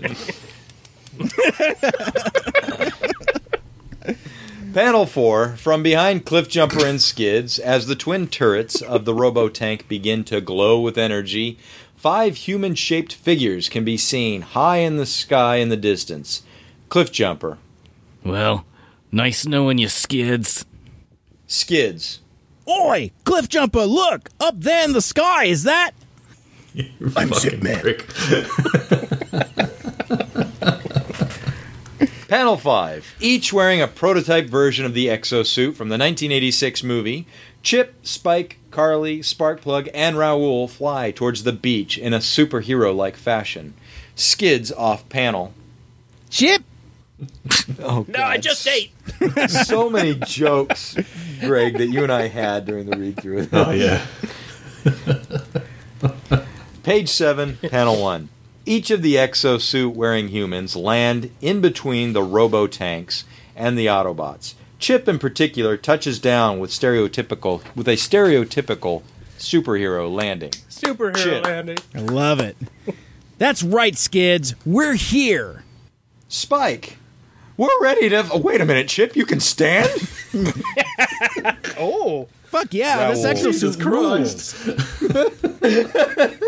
Panel 4 From behind Cliffjumper and Skids, as the twin turrets of the robo tank begin to glow with energy, five human shaped figures can be seen high in the sky in the distance. Cliffjumper, Well, nice knowing you, Skids. Skids, Oi, Cliffjumper, look up there in the sky. Is that? I'm Fucking Zipman. Panel 5 Each wearing a prototype version of the exosuit from the 1986 movie, Chip, Spike, Carly, Sparkplug, and Raoul fly towards the beach in a superhero like fashion. Skids off panel. Chip? Oh, No, I just ate. so many jokes, Greg, that you and I had during the read through. Oh, yeah. Page 7, panel 1. Each of the exosuit wearing humans land in between the robo tanks and the Autobots. Chip in particular touches down with stereotypical with a stereotypical superhero landing. Superhero Chip. landing. I love it. That's right, Skids. We're here. Spike, we're ready to. Oh, wait a minute, Chip, you can stand? Oh, Fuck yeah, this Raoul. exosuit rules.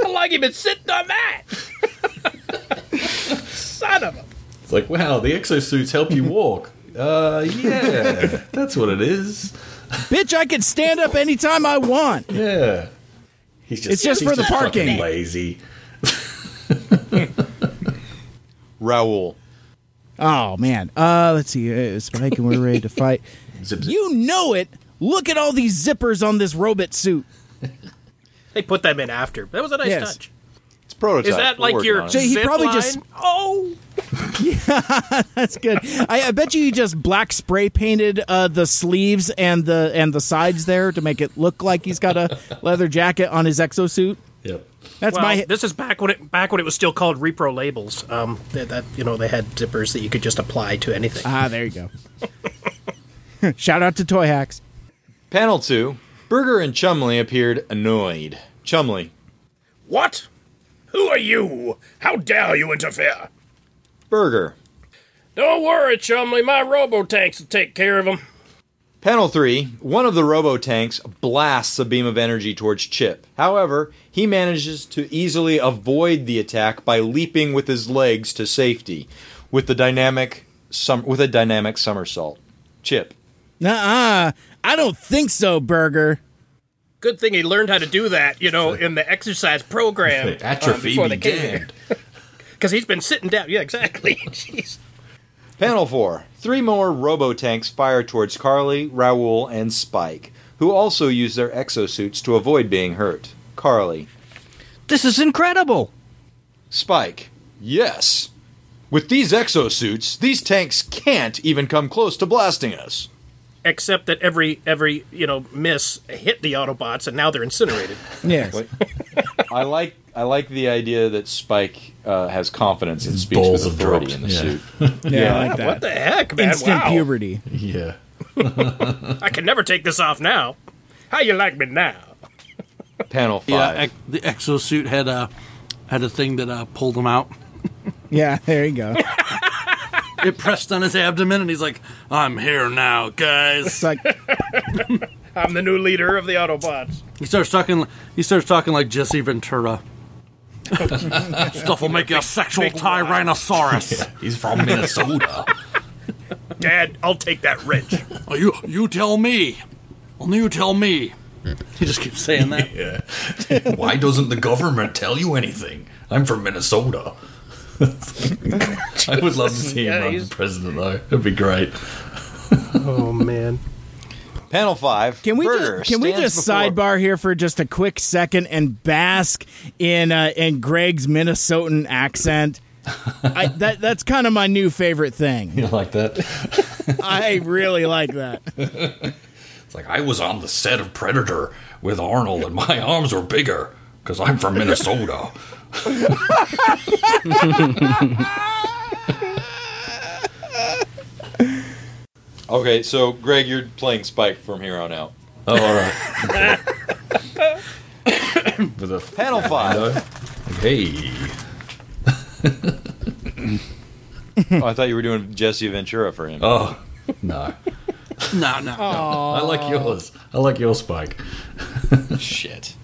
how long you been sitting on that? Son of a. It's like, wow, the exosuits help you walk. Uh, yeah, that's what it is. Bitch, I can stand up anytime I want. Yeah. He's just, It's just he's for the fucking parking. lazy. Raoul. Oh man. Uh let's see. Uh, Spike and we're ready to fight. Zip, zip. You know it. Look at all these zippers on this robot suit. They put them in after. That was a nice Yes. touch. It's prototype. Is that We're like your. So he probably line? just- Oh, yeah, That's good. I, I bet you he just black spray painted uh, the sleeves and the and the sides there to make it look like he's got a leather jacket on his exosuit. Yep. That's well, my this is back when it back when it was still called repro labels. Um, that, that you know they had zippers that you could just apply to anything. ah. There you go. Shout out to Toy Hacks. Panel 2. Berger and Chumley appeared annoyed. Chumley. What? Who are you? How dare you interfere? Berger. Don't worry, Chumley. My robo tanks will take care of them. Panel 3. One of the robo tanks blasts a beam of energy towards Chip. However, he manages to easily avoid the attack by leaping with his legs to safety with the dynamic sum- with a dynamic somersault. Chip. Nuh-uh. I don't think so, Berger. Good thing he learned how to do that, you know, in the exercise program Atrophy uh, before they came here. began. Because he's been sitting down. Yeah, exactly. Jeez. Panel 4. Three more robo tanks fire towards Carly, Raoul, and Spike, who also use their exosuits to avoid being hurt. Carly. This is incredible. Spike. Yes. With these exosuits, these tanks can't even come close to blasting us. Except that every every you know miss hit the Autobots, and now they're incinerated. Yes. I like I like the idea that Spike uh, has confidence and speaks balls with authority dropped, in the yeah. suit. Yeah, I like that. What the heck, man? Instant wow. puberty. Yeah. I can never take this off now. How you like me now? Panel Yeah, five. ex- the exosuit had a had a thing that uh, pulled him out. Yeah, there you go. It pressed on his abdomen, and he's like, "I'm here now, guys." It's like I'm the new leader of the Autobots. He starts talking. He starts talking like Jesse Ventura. Stuff will make you a sexual tyrannosaurus. He's from Minnesota. Dad, I'll take that wrench. Oh, you you tell me. Only you tell me. Hmm. He just keeps saying that. yeah. Why doesn't the government tell you anything? I'm from Minnesota. I would love to see him Yeah, run he's- for president, though. It'd be great. oh man. Panel five. Can we just, can we just before- sidebar here for just a quick second and bask in uh, in Greg's Minnesotan accent? I, that that's kind of my new favorite thing. You like that? I really like that. It's like I was on the set of Predator with Arnold, and my arms were bigger because I'm from Minnesota. Okay, so Greg, you're playing Spike from here on out. Oh, all right. With a Panel five. Hey. oh, I thought you were doing Jesse Ventura for him. Oh, no. No, no. I like yours. I like your spike. Shit.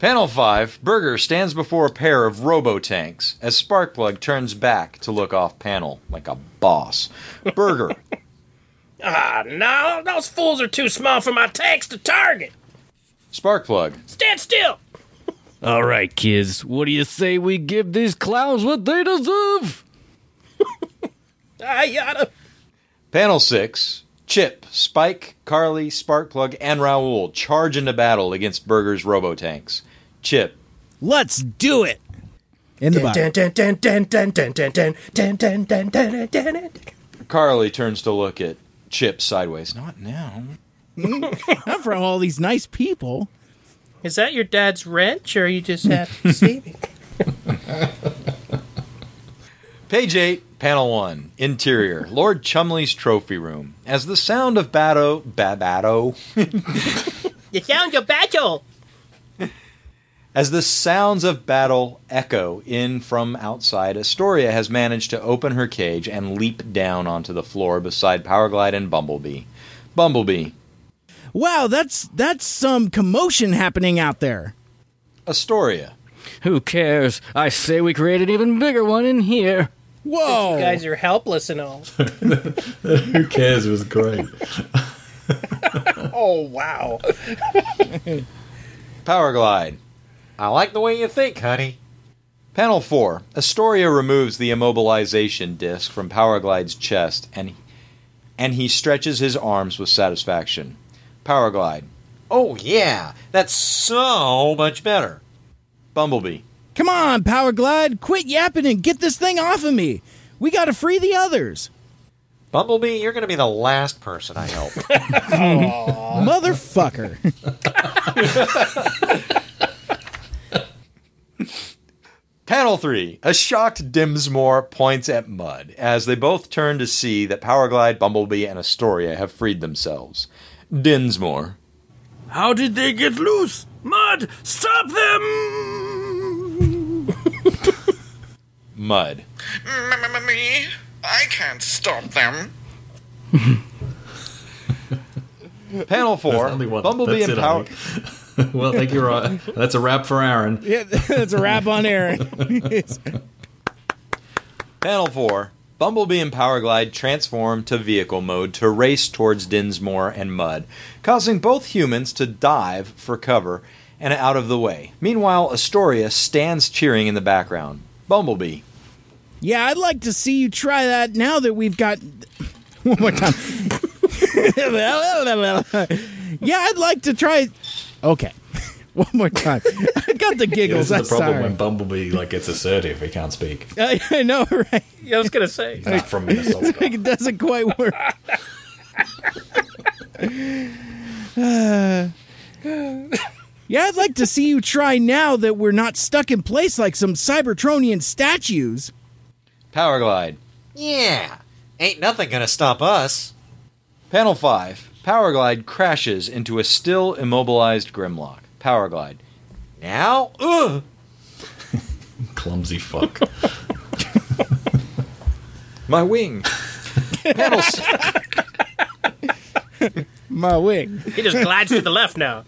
Panel 5 Berger stands before a pair of robo tanks as Sparkplug turns back to look off panel like a boss. Berger. Ah, no, those fools are too small for my tanks to target. Sparkplug. Stand still. All right, kids. What do you say we give these clowns what they deserve? I yada. Panel 6 Chip, Spike, Carly, Sparkplug, and Raoul charge into battle against Berger's robo tanks. Chip. Let's do it. In the. Carly turns to look at Chip sideways. Not now. Not for all these nice people. Is that your dad's wrench, or are you just happy to see me? Page 8, Panel 1, Interior, Lord Chumley's Trophy Room. As the sound of battle, ba- the sound of battle as the sounds of battle echo in from outside, Astoria has managed to open her cage and leap down onto the floor beside Powerglide and Bumblebee. Bumblebee, Wow, that's that's some commotion happening out there. Astoria, Who cares? I say we create an even bigger one in here. Whoa. You guys are helpless and all. Who cares? Was great. Oh wow. Powerglide. I like the way you think, honey. Panel 4. Astoria removes the immobilization disc from Powerglide's chest and and he stretches his arms with satisfaction. Powerglide. Oh, yeah. That's so much better. Bumblebee. Come on, Powerglide, quit yapping and get this thing off of me. We got to free the others. Bumblebee, you're going to be the last person I help. Motherfucker. Panel 3. A shocked Dinsmore points at Mud as they both turn to see that Powerglide, Bumblebee, and Astoria have freed themselves. Dinsmore. How did they get loose? Mud, stop them! Mud. Me? I can't stop them. Panel 4. Bumblebee and it, Power. honey. well, thank you, Ryan. That's a wrap for Aaron. yeah, that's a wrap on Aaron. Panel 4. Bumblebee and Powerglide transform to vehicle mode to race towards Dinsmore and Mud, causing both humans to dive for cover and out of the way. Meanwhile, Astoria stands cheering in the background. Bumblebee. yeah, I'd like to see you try that now that we've got. One more time. yeah, I'd like to try. Okay. One more time. I got the Yeah, giggles. this is the I'm problem sorry. when Bumblebee like gets assertive. He can't speak. I, I know, right? Yeah, I was gonna say. He's not from Minnesota. it doesn't quite work. Uh, yeah, I'd like to see you try now that we're not stuck in place like some Cybertronian statues. Powerglide. Yeah. Ain't nothing gonna stop us. Panel 5. Powerglide crashes into a still immobilized Grimlock. Powerglide. Now? Ugh. Clumsy fuck. My wing. Panel, s- My wing. He just glides to the left now.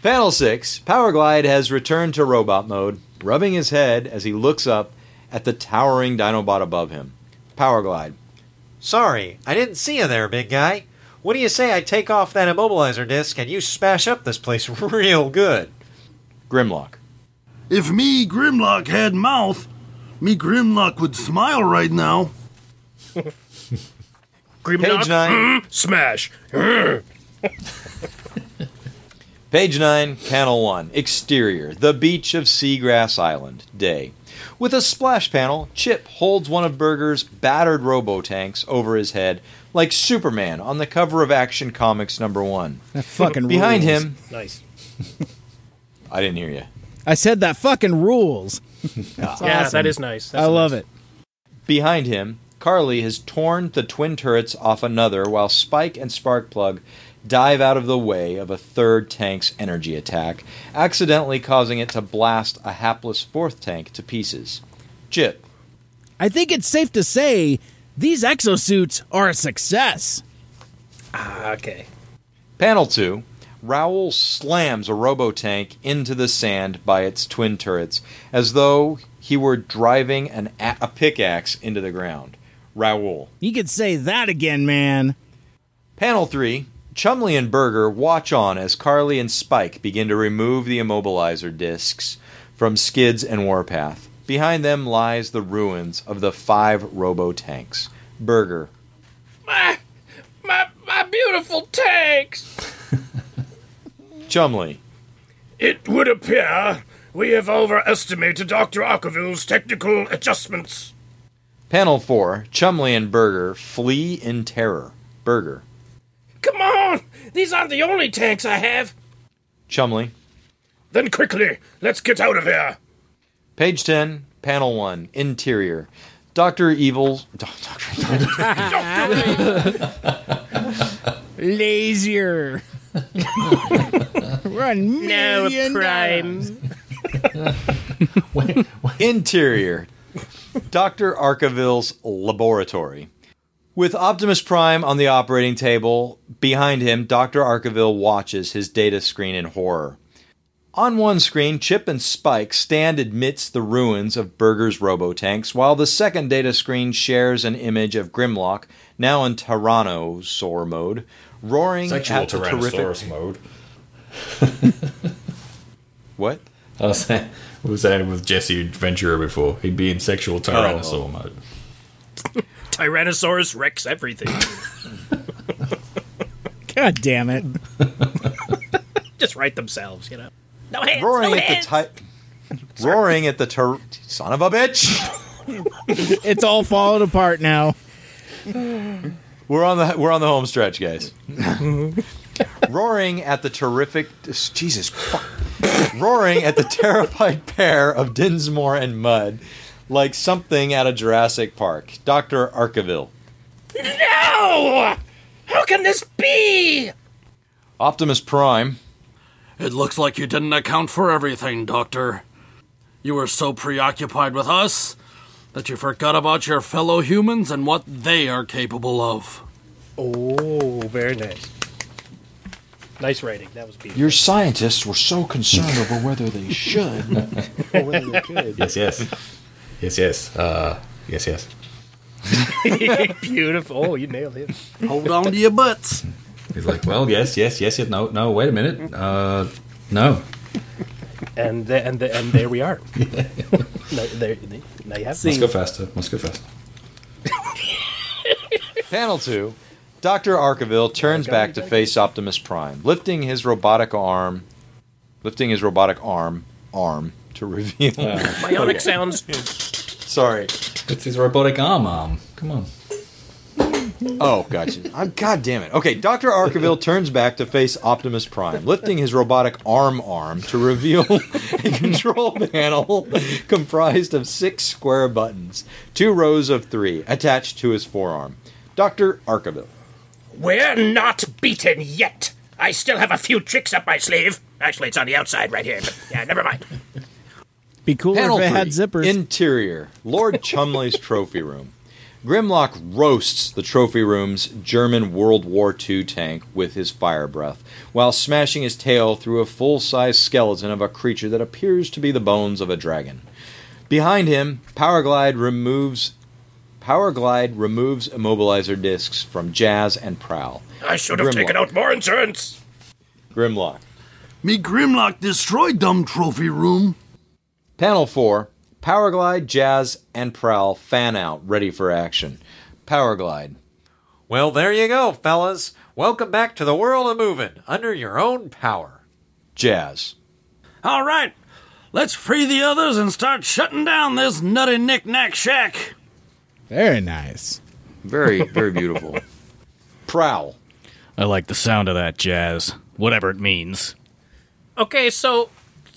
Panel 6. Powerglide has returned to robot mode, rubbing his head as he looks up at the towering Dinobot above him. Powerglide. Sorry, I didn't see you there, big guy. What do you say I take off that immobilizer disc and you smash up this place real good? Grimlock. If me Grimlock had mouth, me Grimlock would smile right now. Grimlock, Page 9. mm, smash. Page 9, Panel 1. Exterior. The beach of Seagrass Island. Day. With a splash panel, Chip holds one of Berger's battered robo tanks over his head like Superman on the cover of Action Comics number 1. That fucking Behind rules. him, Nice. I didn't hear you. I said that fucking rules. That's Yeah, awesome. that is nice. That's I love it. Behind him, Carly has torn the twin turrets off another while Spike and Sparkplug dive out of the way of a third tank's energy attack, accidentally causing it to blast a hapless fourth tank to pieces. Chip. I think it's safe to say these exosuits are a success. Ah, okay. Panel 2. Raoul slams a robo tank into the sand by its twin turrets as though he were driving an a-, a pickaxe into the ground. Raoul. You could say that again, man. Panel 3. Chumley and Berger watch on as Carly and Spike begin to remove the immobilizer discs from Skids and Warpath. Behind them lies the ruins of the five robo tanks. Berger. My, my, my beautiful tanks. Chumley. It would appear we have overestimated Dr. Arkaville's technical adjustments. Panel 4. Chumley and Berger flee in terror. Berger. Come on! These aren't the only tanks I have. Chumley. Then quickly, let's get out of here. Page 10. Panel 1. Interior. Dr. Evil. Dr. Lazier. Run No million prime. Interior. Dr. Arkaville's laboratory. With Optimus Prime on the operating table, behind him, Dr. Arkaville watches his data screen in horror. On one screen, Chip and Spike stand amidst the ruins of Berger's robotanks, while the second data screen shares an image of Grimlock, now in Tyrannosaur mode, roaring Sexual at the terrific. mode. What? I was saying, were saying with Jesse Ventura before. He'd be in sexual oh. tyrannosaur mode. Tyrannosaurus wrecks everything. God damn it. Just write themselves, you know. No hands. Roaring no at hands. the ty- roaring at the ter- son of a bitch. It's all falling apart now. We're on the we're on the home stretch, guys. Roaring at the terrific Jesus fuck. Roaring at the terrified pair of Dinsmore and Mud like something out of Jurassic Park. Dr. Arkaville. No! How can this be? Optimus Prime. It looks like you didn't account for everything, Doctor. You were so preoccupied with us that you forgot about your fellow humans and what they are capable of. Oh, very nice. Nice writing. That was beautiful. Your scientists were so concerned over whether they should or whether they could. Yes, yes. Yes, yes. Uh, yes, yes. beautiful. Oh, you nailed it. Hold on to your butts. He's like, well, yes, yes, yes, yes. No, no, wait a minute. Uh, no. And the, and the, and there we are. no, there, now you have Must go faster. Must go faster. Panel 2. Dr. Arkaville turns back to face Optimus Prime, lifting his robotic arm lifting his robotic arm arm to reveal. Uh, Bionic sounds. Sorry. It's his robotic arm arm. Come on. Oh, gotcha. Ah, I'm, God damn it. Okay, Dr. Arkaville turns back to face Optimus Prime, lifting his robotic arm arm to reveal a control panel comprised of six square buttons, two rows of three, attached to his forearm. Dr. Arkaville. We're not beaten yet. I still have a few tricks up my sleeve. Actually, it's on the outside right here, but yeah, never mind. Be cool Panel if it had zippers. Interior, Lord Chumley's trophy room. Grimlock roasts the trophy room's German World War II tank with his fire breath, while smashing his tail through a full-size skeleton of a creature that appears to be the bones of a dragon. Behind him, Powerglide removes Powerglide removes immobilizer discs from Jazz and Prowl. I should have Grimlock. taken out more insurance. Grimlock. Me Grimlock destroyed dumb trophy room. Panel 4 Powerglide, Jazz, and Prowl fan out, ready for action. Powerglide. Well, there you go, fellas. Welcome back to the world of moving under your own power. Jazz. All right, let's free the others and start shutting down this nutty knick-knack shack. Very nice. Very, very beautiful. Prowl. I like the sound of that jazz, whatever it means. Okay, so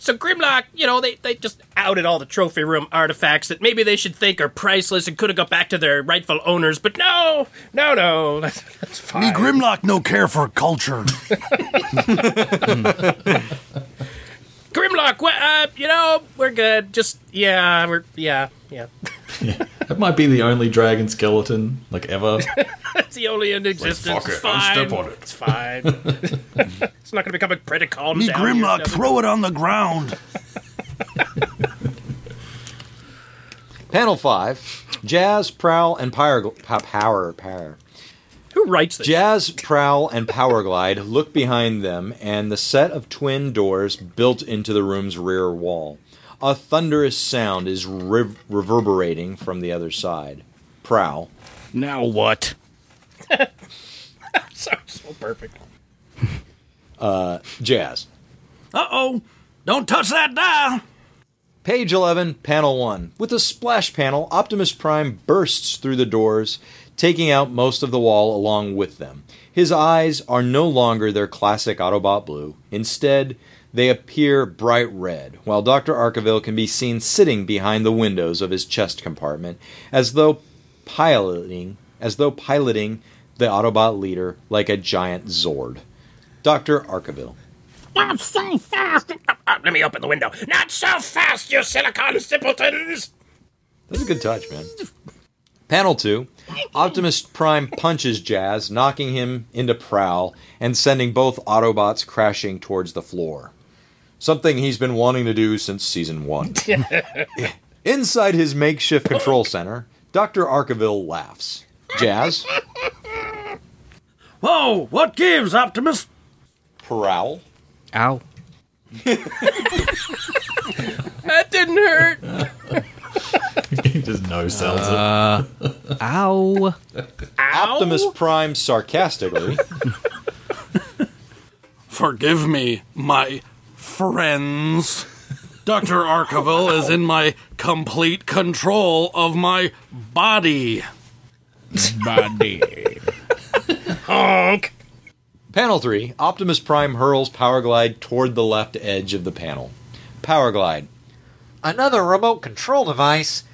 so Grimlock, you know, they, they just outed all the trophy room artifacts that maybe they should think are priceless and could have got back to their rightful owners, but no, no, no, that's, that's fine. Me Grimlock no care for culture. Grimlock, wha- uh, you know, we're good. Just yeah, we're yeah, yeah. That might be the only dragon skeleton, like ever. It's the only in existence. fuck it's it, I'll step on it. It's fine. it's not going to become a Predacon. Me Grimlock throw it on the ground. Panel 5 Jazz, Prowl, and Power. Pa- power. Power. Who writes this? Jazz, Prowl, and Powerglide look behind them and the set of twin doors built into the room's rear wall. A thunderous sound is rev- reverberating from the other side. Prowl. Now what? so, so perfect. Uh, jazz. Uh-oh, don't touch that dial. Page 11, Panel 1. With a splash panel, Optimus Prime bursts through the doors, taking out most of the wall along with them. His eyes are no longer their classic Autobot blue. Instead, they appear bright red, while Dr. Arkaville can be seen sitting behind the windows of his chest compartment, as though piloting as though piloting the Autobot leader like a giant Zord. Dr. Arkaville. Not so fast. Uh, uh, let me open the window. Not so fast, you silicon simpletons. That's a good touch, man. Panel 2. Optimus Prime punches Jazz, knocking him into Prowl and sending both Autobots crashing towards the floor. Something he's been wanting to do since season 1. Inside his makeshift control center, Dr. Arkaville laughs. Jazz? Whoa, what gives, Optimus? Prowl? Ow. That didn't hurt. he just no sells it. Uh, ow. Optimus Prime sarcastically. Forgive me, my friends. Dr. Arkaville is in my complete control of my body. Body. Honk. Panel 3. Optimus Prime hurls Powerglide toward the left edge of the panel. Powerglide. Another remote control device.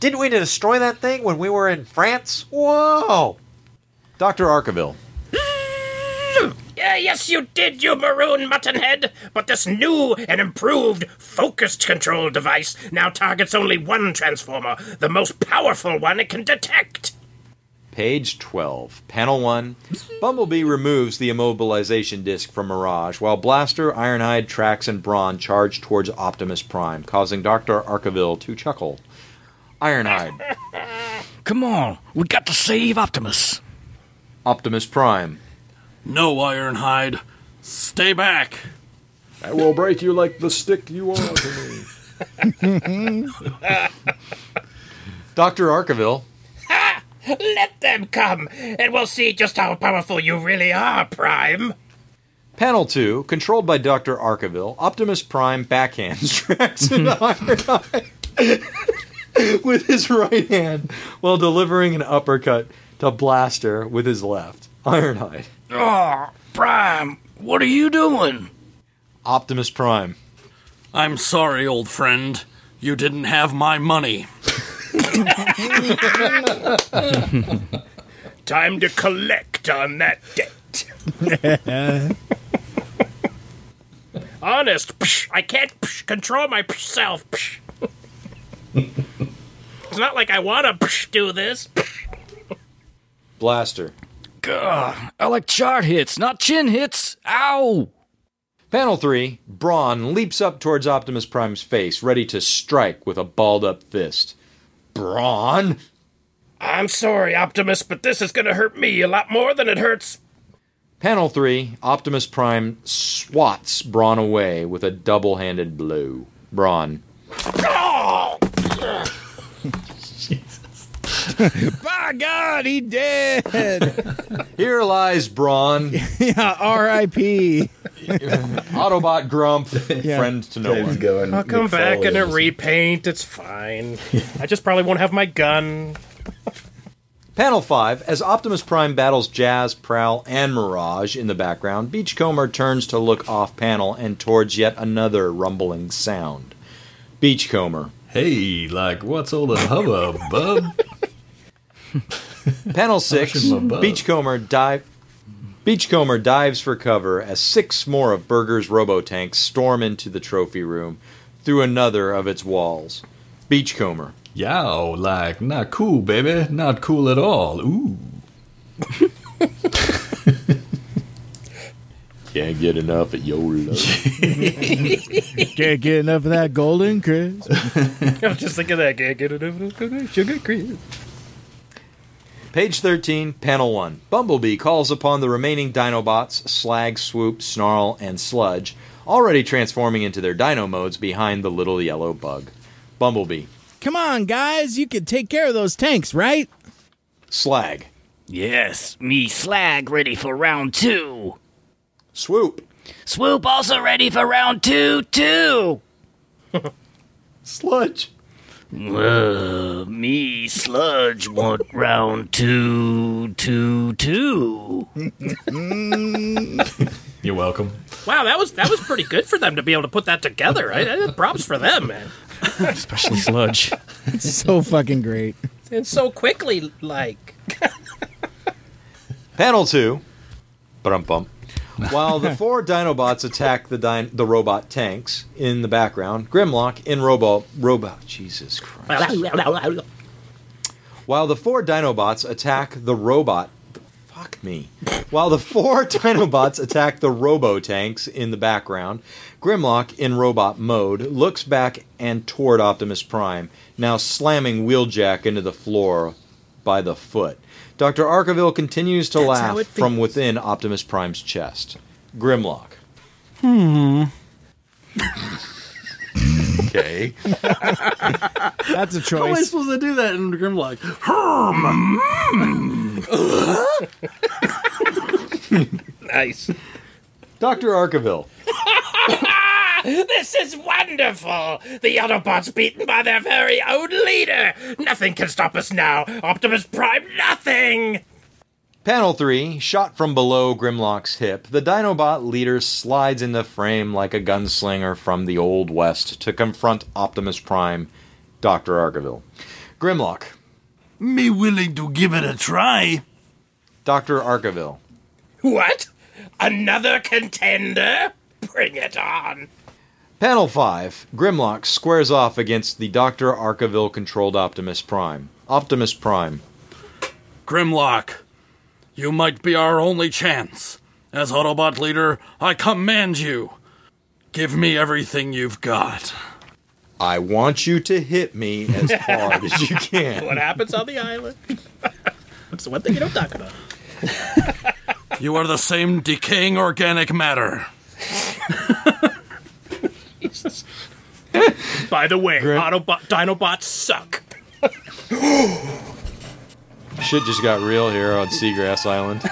Didn't we destroy that thing when we were in France? Whoa! Dr. Arkaville. Yeah, yes, you did, you maroon muttonhead. But this new and improved focused control device now targets only one transformer, the most powerful one it can detect. Page 12. Panel 1. Bumblebee removes the immobilization disc from Mirage, while Blaster, Ironhide, Trax, and Brawn charge towards Optimus Prime, causing Dr. Arkaville to chuckle. Ironhide. Come on, we got to save Optimus. Optimus Prime. No, Ironhide. Stay back. I will break you like the stick you are to me. Dr. Arkaville. Let them come, and we'll see just how powerful you really are, Prime. Panel 2, controlled by Dr. Arkaville, Optimus Prime backhands Trax into Ironhide with his right hand while delivering an uppercut to Blaster with his left. Ironhide. Oh, Prime, what are you doing? Optimus Prime. I'm sorry, old friend. You didn't have my money. Time to collect on that debt. Honest, psh, I can't psh, control myself. psh. it's not like I want to do this. Blaster. Gah, uh, I like chart hits, not chin hits. Ow! Panel 3, Brawn leaps up towards Optimus Prime's face, ready to strike with a balled up fist. Brawn? I'm sorry, Optimus, but this is going to hurt me a lot more than it hurts. Panel 3, Optimus Prime swats Brawn away with a double handed blow. Brawn. Ah! Oh! By God, he dead. Here lies Brawn, yeah, R.I.P. Autobot Grump, friend to no Dave's one. going. I'll come back Foley in a repaint. It's fine. I just probably won't have my gun. Panel 5, as Optimus Prime battles Jazz, Prowl, and Mirage in the background, Beachcomber turns to look off panel and towards yet another rumbling sound. Beachcomber. Hey, like, what's all the hubbub, bub? Panel 6, Hushing my bub. Beachcomber dive. Beachcomber dives for cover as six more of Berger's robo-tanks storm into the trophy room through another of its walls. Beachcomber. Yow, like, not cool, baby. Not cool at all. Ooh. Can't get enough of your love. Can't get enough of that golden crisp. I was just thinking that. Can't get it over the sugar cream. Page 13, Panel 1. Bumblebee calls upon the remaining Dinobots, Slag, Swoop, Snarl, and Sludge, already transforming into their dino modes behind the little yellow bug. Bumblebee. Come on, guys, you can take care of those tanks, right? Slag. Yes, me slag ready for round two. Swoop. Swoop also ready for round two, too. Sludge. Uh, me sludge want round two, two, two. You're welcome. Wow, that was that was pretty good for them to be able to put that together. Right? Uh, Props for them, man. Especially sludge. It's so fucking great. And so quickly, like. Panel 2. Bum bum. While the four Dinobots attack the din- the robot tanks in the background, Grimlock in Robo Robot Jesus Christ. While the four Dinobots attack the robot fuck me. While the four Dinobots attack the Robo tanks in the background, Grimlock in robot mode looks back and toward Optimus Prime, now slamming Wheeljack into the floor by the foot. Dr. Arkaville continues to That's laugh from within Optimus Prime's chest. Grimlock. Hmm. Okay. That's a choice. How am I supposed to do that in Grimlock? Nice. Dr. Arkaville. This is wonderful! The Autobots beaten by their very own leader! Nothing can stop us now! Optimus Prime, nothing! Panel 3, shot from below Grimlock's hip, the Dinobot leader slides into frame like a gunslinger from the Old West to confront Optimus Prime, Dr. Arkaville. Grimlock, Me willing to give it a try. Dr. Arkaville. What? Another contender? Bring it on! Panel 5, Grimlock squares off against the Dr. Arkaville controlled Optimus Prime. Optimus Prime. Grimlock, you might be our only chance. As Autobot leader, I command you. Give me everything you've got. I want you to hit me as hard as you can. What happens on the island? That's the one thing you don't talk about. You are the same decaying organic matter. Jesus. By the way, Autobot, Dinobots suck. Shit just got real here on Seagrass Island.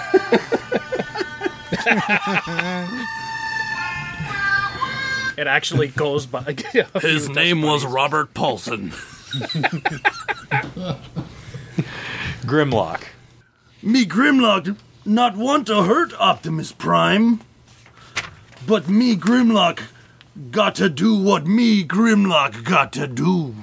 It actually goes by. His name was Robert Paulson. Grimlock. Me Grimlock not want to hurt Optimus Prime, but me Grimlock got to do what me Grimlock got to do.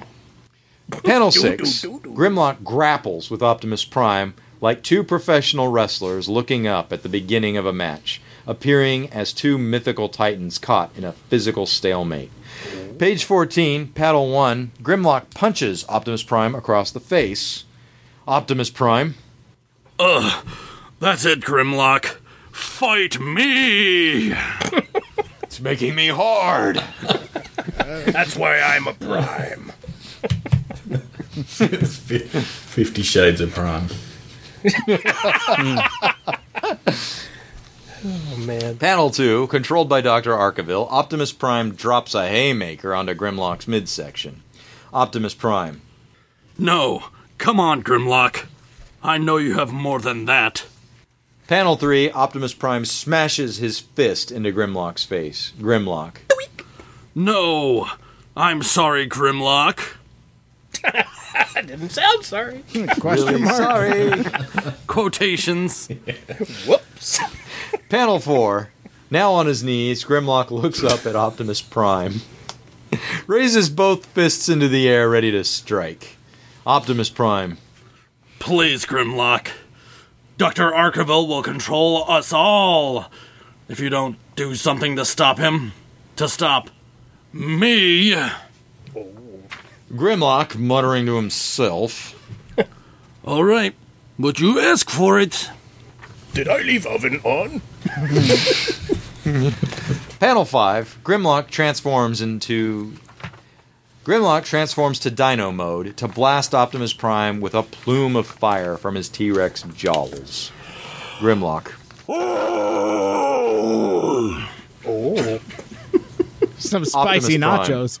Panel 6. Grimlock grapples with Optimus Prime like two professional wrestlers looking up at the beginning of a match, appearing as two mythical titans caught in a physical stalemate. Page 14, Panel 1. Grimlock punches Optimus Prime across the face. Optimus Prime. Ugh, that's it, Grimlock. Fight me! It's making me hard. That's why I'm a prime. Fifty Shades of Prime. Oh man. Panel 2, controlled by Dr. Arkaville, Optimus Prime drops a haymaker onto Grimlock's midsection. Optimus Prime. No, come on, Grimlock. I know you have more than that. Panel 3, Optimus Prime smashes his fist into Grimlock's face. Grimlock. No, I'm sorry, Grimlock. I didn't sound sorry. Question Really sorry. Quotations. Whoops. Panel 4. Now on his knees, Grimlock looks up at Optimus Prime, raises both fists into the air, ready to strike. Optimus Prime. Please, Grimlock. Dr. Arkaville will control us all. If you don't do something to stop him, to stop me. Grimlock, muttering to himself. All right, but you ask for it. Did I leave oven on? Panel 5. Grimlock transforms into. Grimlock transforms to Dino mode to blast Optimus Prime with a plume of fire from his T Rex jowls. Grimlock. Oh. Some spicy Optimus Prime. nachos.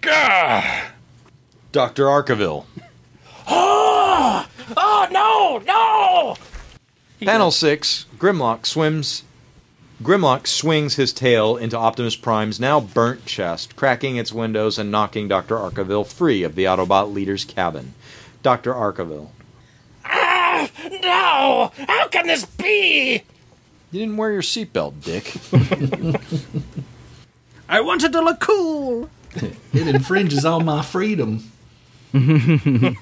Gah! Dr. Arkaville. Oh, ah! oh ah, no, no! Panel 6. Grimlock swims. Grimlock swings his tail into Optimus Prime's now burnt chest, cracking its windows and knocking Dr. Arkaville free of the Autobot leader's cabin. Dr. Arkaville. Ah, no! How can this be? You didn't wear your seatbelt, Dick. I wanted to look cool. It infringes on my freedom.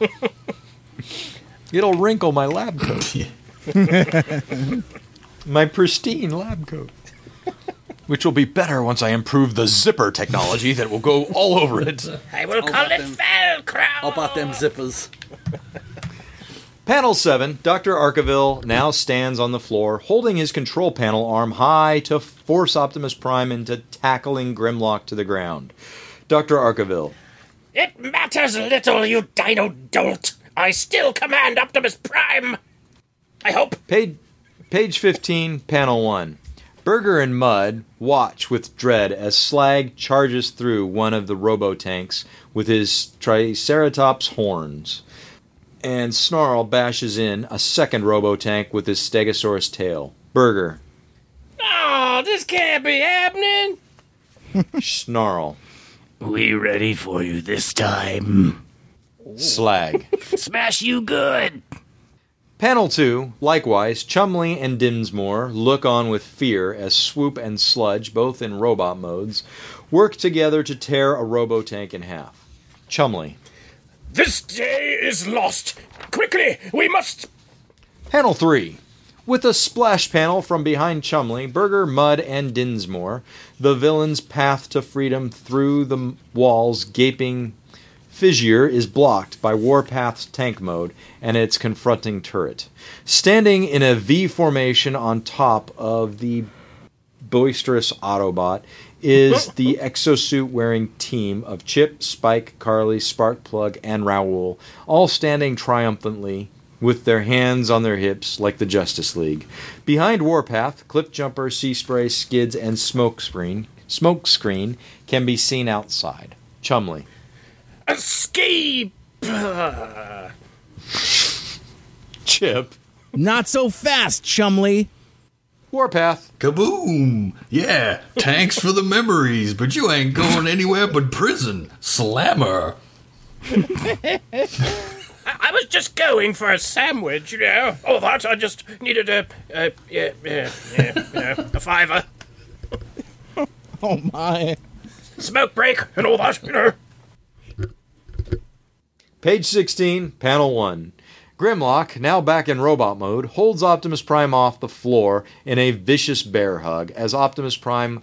It'll wrinkle my lab coat. my pristine lab coat. Which will be better once I improve the zipper technology that will go all over it. I will call it Velcro. How about them zippers? Panel 7, Dr. Arkaville now stands on the floor, holding his control panel arm high to force Optimus Prime into tackling Grimlock to the ground. Dr. Arkaville. It matters little, you dino dolt. I still command Optimus Prime. I hope. Page, page 15, panel 1. Berger and Mud watch with dread as Slag charges through one of the robo tanks with his Triceratops horns. And Snarl bashes in a second robo tank with his Stegosaurus tail. Berger. Oh, this can't be happening. Snarl. We ready for you this time. Slag. Smash you good. Panel 2, likewise, Chumley and Dinsmore look on with fear as Swoop and Sludge, both in robot modes, work together to tear a robo tank in half. Chumley. This day is lost. Quickly, we must. Panel 3. With a splash panel from behind Chumley, Berger, Mud, and Dinsmore, the villain's path to freedom through the wall's gaping fissure is blocked by Warpath's tank mode and its confronting turret. Standing in a V formation on top of the boisterous Autobot is the exosuit wearing team of Chip, Spike, Carly, Sparkplug, and Raoul, all standing triumphantly with their hands on their hips like the Justice League. Behind Warpath, Cliffjumper, Sea Spray, Skids, and Smokescreen, Smokescreen can be seen outside. Chumley. Escape. Chip. Not so fast, Chumley. Warpath. Kaboom! Yeah, thanks for the memories, but you ain't going anywhere but prison. Slammer. I, I was just going for a sandwich, you know. All that. I just needed a, a yeah, yeah, yeah, you know, a fiver, Oh my. smoke break, and all that, you know. Page 16, panel 1. Grimlock, now back in robot mode, holds Optimus Prime off the floor in a vicious bear hug as Optimus Prime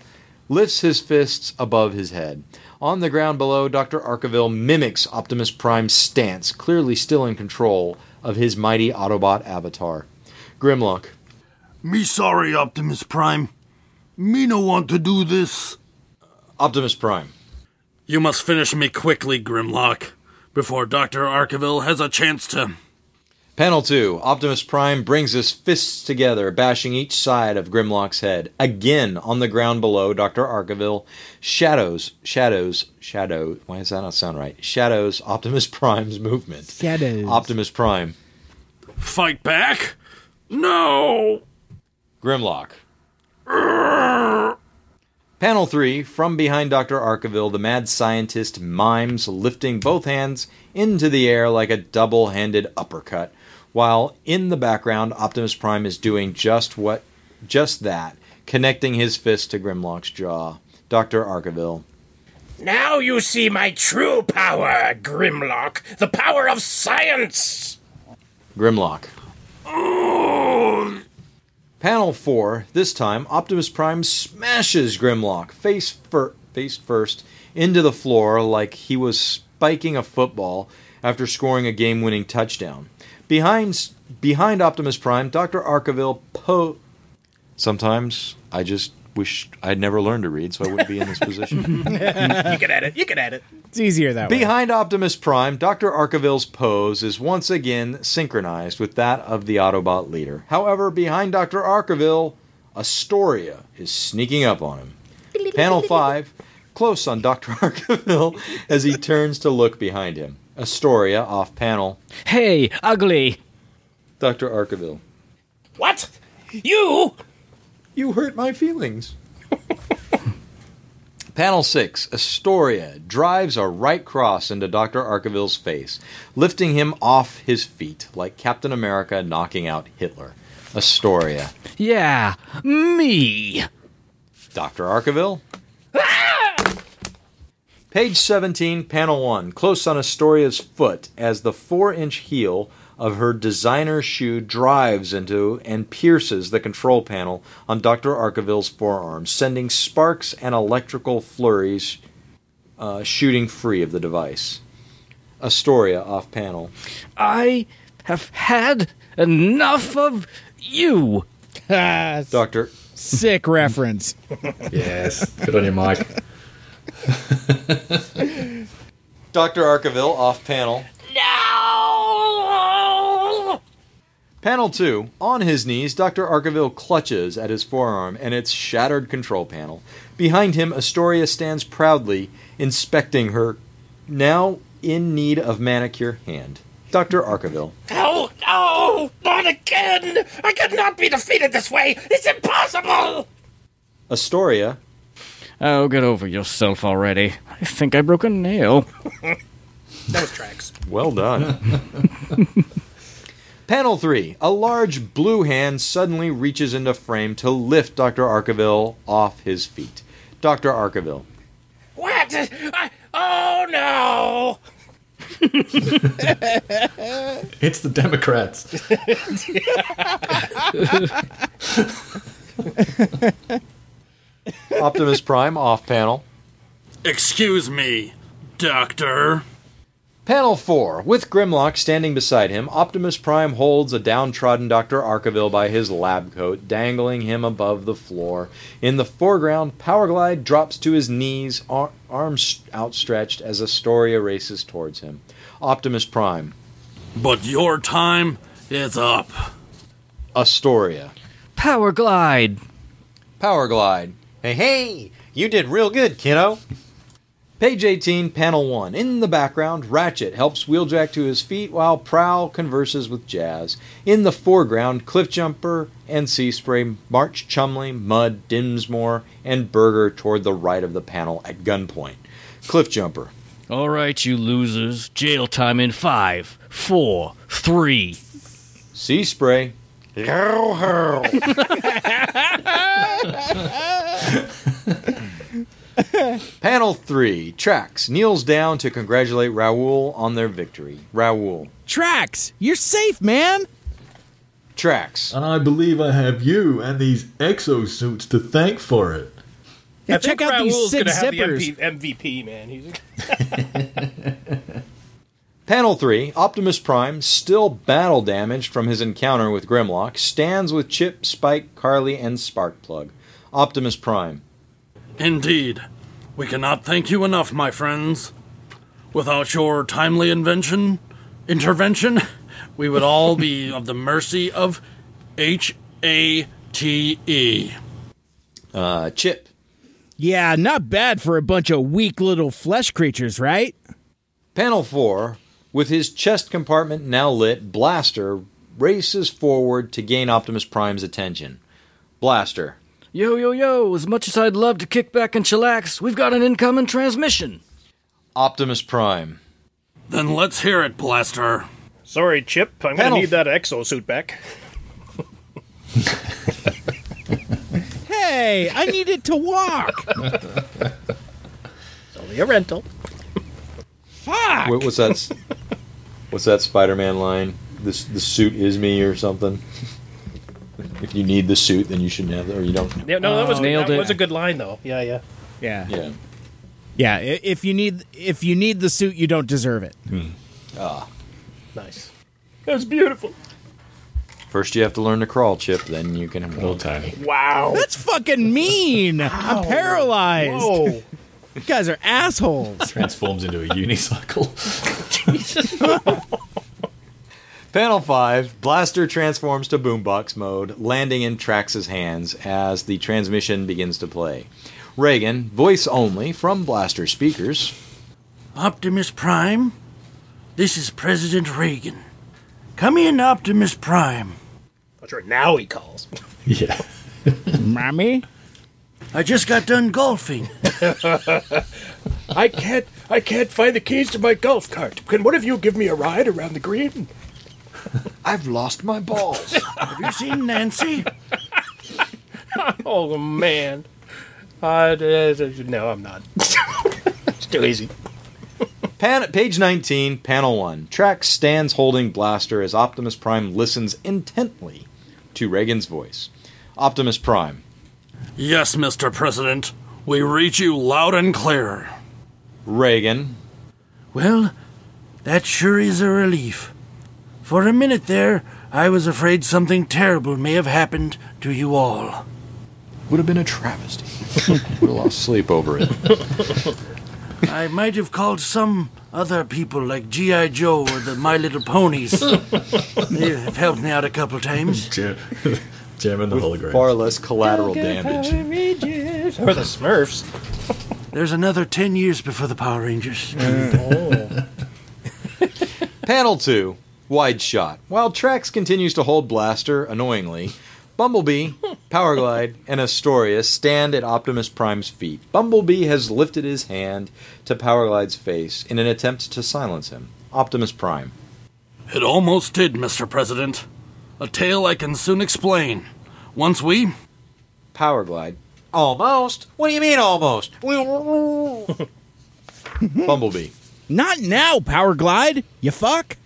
lifts his fists above his head. On the ground below, Dr. Arkaville mimics Optimus Prime's stance, clearly still in control of his mighty Autobot avatar. Grimlock, Me sorry, Optimus Prime. Me no want to do this. Optimus Prime. You must finish me quickly, Grimlock, before Dr. Arkaville has a chance to. Panel 2. Optimus Prime brings his fists together, bashing each side of Grimlock's head. Again, on the ground below, Dr. Arkaville shadows, shadows, shadow. Why does that not sound right? Shadows Optimus Prime's movement. Shadows. Optimus Prime. Fight back? No! Grimlock. Panel 3. From behind Dr. Arkaville, the mad scientist mimes lifting both hands into the air like a double handed uppercut, while in the background, Optimus Prime is doing just what just that, connecting his fist to Grimlock's jaw. Dr. Arkaville. Now you see my true power, Grimlock. The power of science. Grimlock. Panel 4. This time, Optimus Prime smashes Grimlock face, fir- face first into the floor like he was spiking a football after scoring a game winning touchdown. Behind, behind Optimus Prime, Dr. Arkaville po. Sometimes I just wish I'd never learned to read so I wouldn't be in this position. you can edit. You can edit. It's easier that way. Behind Optimus Prime, Dr. Arkaville's pose is once again synchronized with that of the Autobot leader. However, behind Dr. Arkaville, Astoria is sneaking up on him. Panel 5, close on Dr. Arkaville as he turns to look behind him. Astoria off panel. Hey, ugly. Dr. Arkaville. What? You? You hurt my feelings. Panel 6. Astoria drives a right cross into Dr. Arkaville's face, lifting him off his feet like Captain America knocking out Hitler. Astoria. Yeah, me. Dr. Arkaville. Page 17, panel 1. Close on Astoria's foot as the 4 inch heel of her designer shoe drives into and pierces the control panel on Dr. Arkaville's forearm, sending sparks and electrical flurries uh, shooting free of the device. Astoria off panel. I have had enough of you. Doctor. Sick reference. Yes. Good on your mic. Dr. Arkaville off panel. No! Panel 2. On his knees, Dr. Arkaville clutches at his forearm and its shattered control panel. Behind him, Astoria stands proudly inspecting her now in need of manicure hand. Dr. Arkaville. No, no, not again! I cannot be defeated this way! It's impossible! Astoria. Oh, get over yourself already. I think I broke a nail. Those tracks. Well done. Panel 3. A large blue hand suddenly reaches into frame to lift Dr. Arkaville off his feet. Dr. Arkaville. What? I, oh no! It's the Democrats. Optimus Prime off panel. Excuse me, Doctor. Panel 4. With Grimlock standing beside him, Optimus Prime holds a downtrodden Dr. Arkaville by his lab coat, dangling him above the floor. In the foreground, Powerglide drops to his knees, ar- arms outstretched as Astoria races towards him. Optimus Prime. But your time is up. Astoria. Powerglide. Powerglide. Hey, hey, you did real good, kiddo. Page 18, panel 1. In the background, Ratchet helps Wheeljack to his feet while Prowl converses with Jazz. In the foreground, Cliffjumper and Sea Spray march Chumley, Mud, Dinsmore, and Berger toward the right of the panel at gunpoint. Cliffjumper. All right, you losers. Jail time in five, four, three. Sea Spray. Yo ho! Panel 3. Trax kneels down to congratulate Raoul on their victory. Raoul. Trax, you're safe, man. Trax. And I believe I have you and these exosuits to thank for it. Yeah, I check think out these Raoul's sick gonna have zippers. the MP, MVP, man. He's Panel 3. Optimus Prime, still battle damaged from his encounter with Grimlock, stands with Chip, Spike, Carly, and Sparkplug. Optimus Prime. Indeed. We cannot thank you enough, my friends. Without your timely invention, intervention, we would all be of the mercy of H A T E. Uh, Chip. Yeah, not bad for a bunch of weak little flesh creatures, right? Panel 4. With his chest compartment now lit, Blaster races forward to gain Optimus Prime's attention. Blaster. Yo, yo, yo, as much as I'd love to kick back and chillax, we've got an incoming transmission. Optimus Prime. Then let's hear it, Blaster. Sorry, Chip. I'm Panel- gonna need that exosuit back. Hey, I needed to walk. It's only a rental. Fuck. What, what's that? What's that Spider-Man line? This the suit is me or something. If you need the suit, then you shouldn't have it, or you don't. Yeah, no, that was nailed that it. was a good line though. Yeah, yeah. Yeah. Yeah. Yeah, i- if you need if you need the suit, you don't deserve it. Ah. Nice. That's beautiful. First, you have to learn to crawl, Chip. Then you can. Little tiny. Wow. That's fucking mean. I'm paralyzed. Whoa. You guys are assholes. Transforms into a unicycle. Panel 5, Blaster transforms to boombox mode, landing in Trax's hands as the transmission begins to play. Reagan, voice only from Blaster speakers. Optimus Prime, this is President Reagan. Come in, Optimus Prime. That's right. Now he calls. yeah. Mommy? I just got done golfing. I can't. I can't find the keys to my golf cart. Can one of you give me a ride around the green? I've lost my balls. Have you seen Nancy? Oh man. Uh, no, I'm not. it's too easy. Pan- page 19, panel 1. Trax stands holding Blaster as Optimus Prime listens intently to Reagan's voice. Optimus Prime. Yes, Mr. President. We reach you loud and clear. Reagan. Well, that sure is a relief. For a minute there, I was afraid something terrible may have happened to you all. Would have been a travesty. Would have lost sleep over it. I might have called some other people like G.I. Joe or the My Little Ponies. they have helped me out a couple times. Jam, jamming the hologram. Far less collateral damage. Or the Smurfs. There's another ten years before the Power Rangers. Oh. Panel 2, wide shot. While Trax continues to hold Blaster, annoyingly, Bumblebee, Powerglide, and Astoria stand at Optimus Prime's feet. Bumblebee has lifted his hand to Powerglide's face in an attempt to silence him. Optimus Prime. It almost did, Mr. President. A tale I can soon explain. Once we. Powerglide. Almost? What do you mean almost? Bumblebee. Not now, Powerglide, You fuck.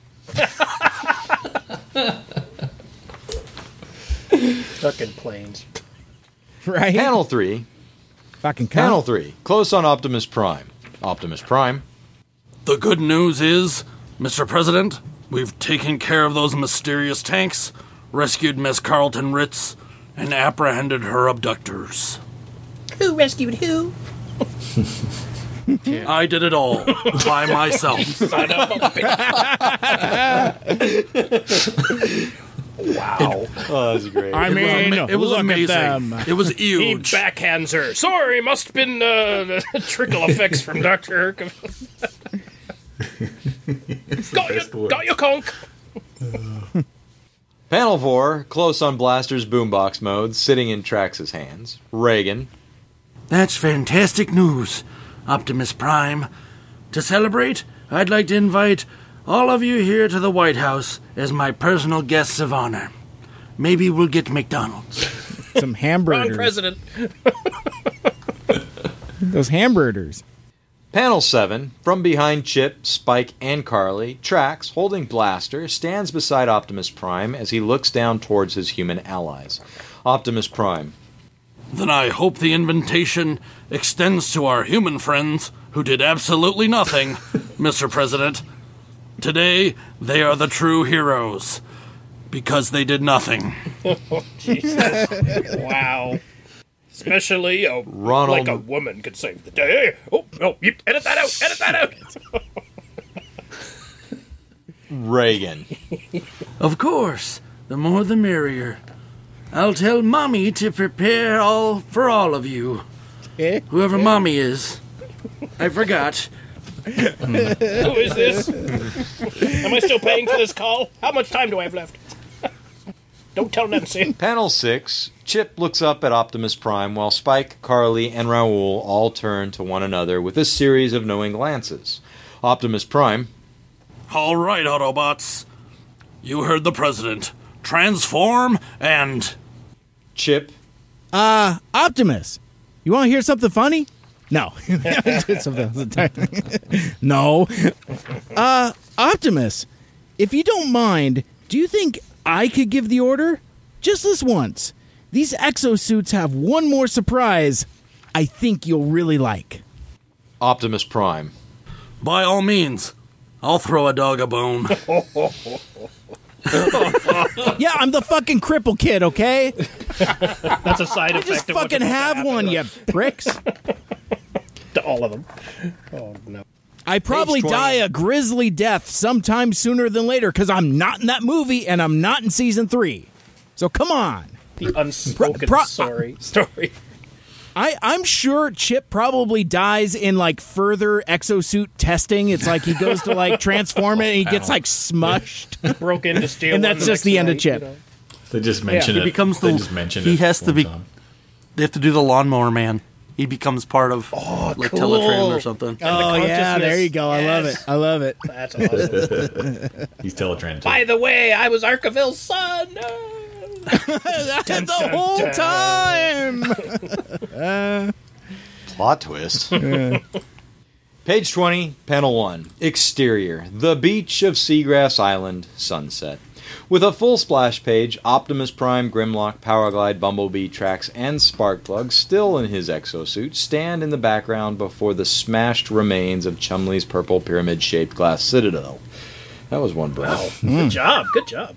Fucking planes. Right? Panel 3, Fucking cunt. Panel 3, close on Optimus Prime. Optimus Prime. The good news is, Mr. President, we've taken care of those mysterious tanks, rescued Miss Carlton Ritz, and apprehended her abductors. Who rescued who? I did it all by myself. Wow. oh, that's great. I mean, ama- it was look amazing. At them. It was huge. He backhands her. Sorry, must have been uh, trickle effects from Doctor Herc. got you, got you, conk. Panel 4, close on Blaster's boombox mode, sitting in Trax's hands. Reagan. That's fantastic news, Optimus Prime. To celebrate, I'd like to invite all of you here to the White House as my personal guests of honor. Maybe we'll get McDonald's. Some Wrong hamburgers. president. Those hamburgers. Panel 7, from behind Chip, Spike, and Carly, Trax, holding Blaster, stands beside Optimus Prime as he looks down towards his human allies. Optimus Prime. Then I hope the invitation extends to our human friends who did absolutely nothing, Mr. President. Today, they are the true heroes because they did nothing. Jesus. wow. Especially a, Ronald- like a woman could save the day. Oh, oh no, you edit that out. Edit that out. Reagan. Of course, the more the merrier. I'll tell Mommy to prepare all for all of you. Eh? Whoever eh? Mommy is. I forgot. Who is this? Am I still paying for this call? How much time do I have left? Don't tell Nancy. Panel 6, Chip looks up at Optimus Prime while Spike, Carly, and Raoul all turn to one another with a series of knowing glances. Optimus Prime. All right, Autobots. You heard the President. Transform and. Chip. Uh, Optimus. You want to hear something funny? No. Something else. no. Uh, Optimus, if you don't mind, do you think I could give the order? Just this once. These exosuits have one more surprise I think you'll really like. Optimus Prime. By all means, I'll throw a dog a bone. yeah, I'm the fucking cripple kid, okay? That's a side I effect. just of fucking have happen. one, you pricks. To all of them. Oh no. I probably die a grisly death sometime sooner than later because I'm not in that movie and I'm not in season three. So come on. The unspoken Pro- pro- sorry story. I, I'm sure Chip probably dies in like further exosuit testing. It's like he goes to like transform it and he gets like smushed. Broke in to steal. And that's just the end of Chip. you know. They just mention he it. becomes the. they just mention he it has to one be. time. They have to do the lawnmower man. He becomes part of oh, like cool. Teletraan or something. Oh yeah, there you go. I love it. I love it. That's awesome. He's Teletraan too. By the way, I was Arkaville's son. the whole time. Plot twist. Page 20, panel 1. Exterior. The beach of Seagrass Island, sunset. With a full splash page, Optimus Prime, Grimlock, Powerglide, Bumblebee, Trax, and Sparkplug, still in his exosuit, stand in the background before the smashed remains of Chumley's purple pyramid shaped glass citadel. That was one breath. wow Good job. Good job.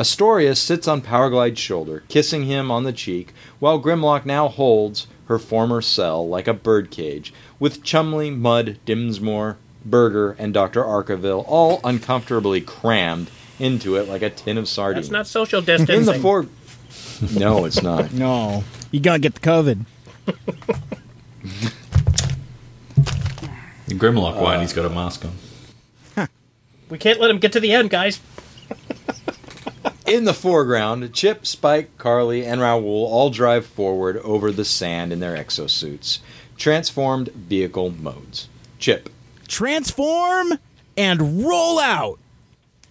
Astoria sits on Powerglide's shoulder, kissing him on the cheek, while Grimlock now holds her former cell like a birdcage, with Chumley, Mud, Dinsmore, Berger, and Dr. Arkaville all uncomfortably crammed into it like a tin of sardines. That's not social distancing. in the fore. No, it's not. No, you gotta get the COVID. Grimlock Uh, wine. He's got a mask on. We can't let him get to the end, guys. In the foreground, Chip, Spike, Carly, and Raoul all drive forward over the sand in their exosuits. Transformed vehicle modes. Chip. Transform and roll out.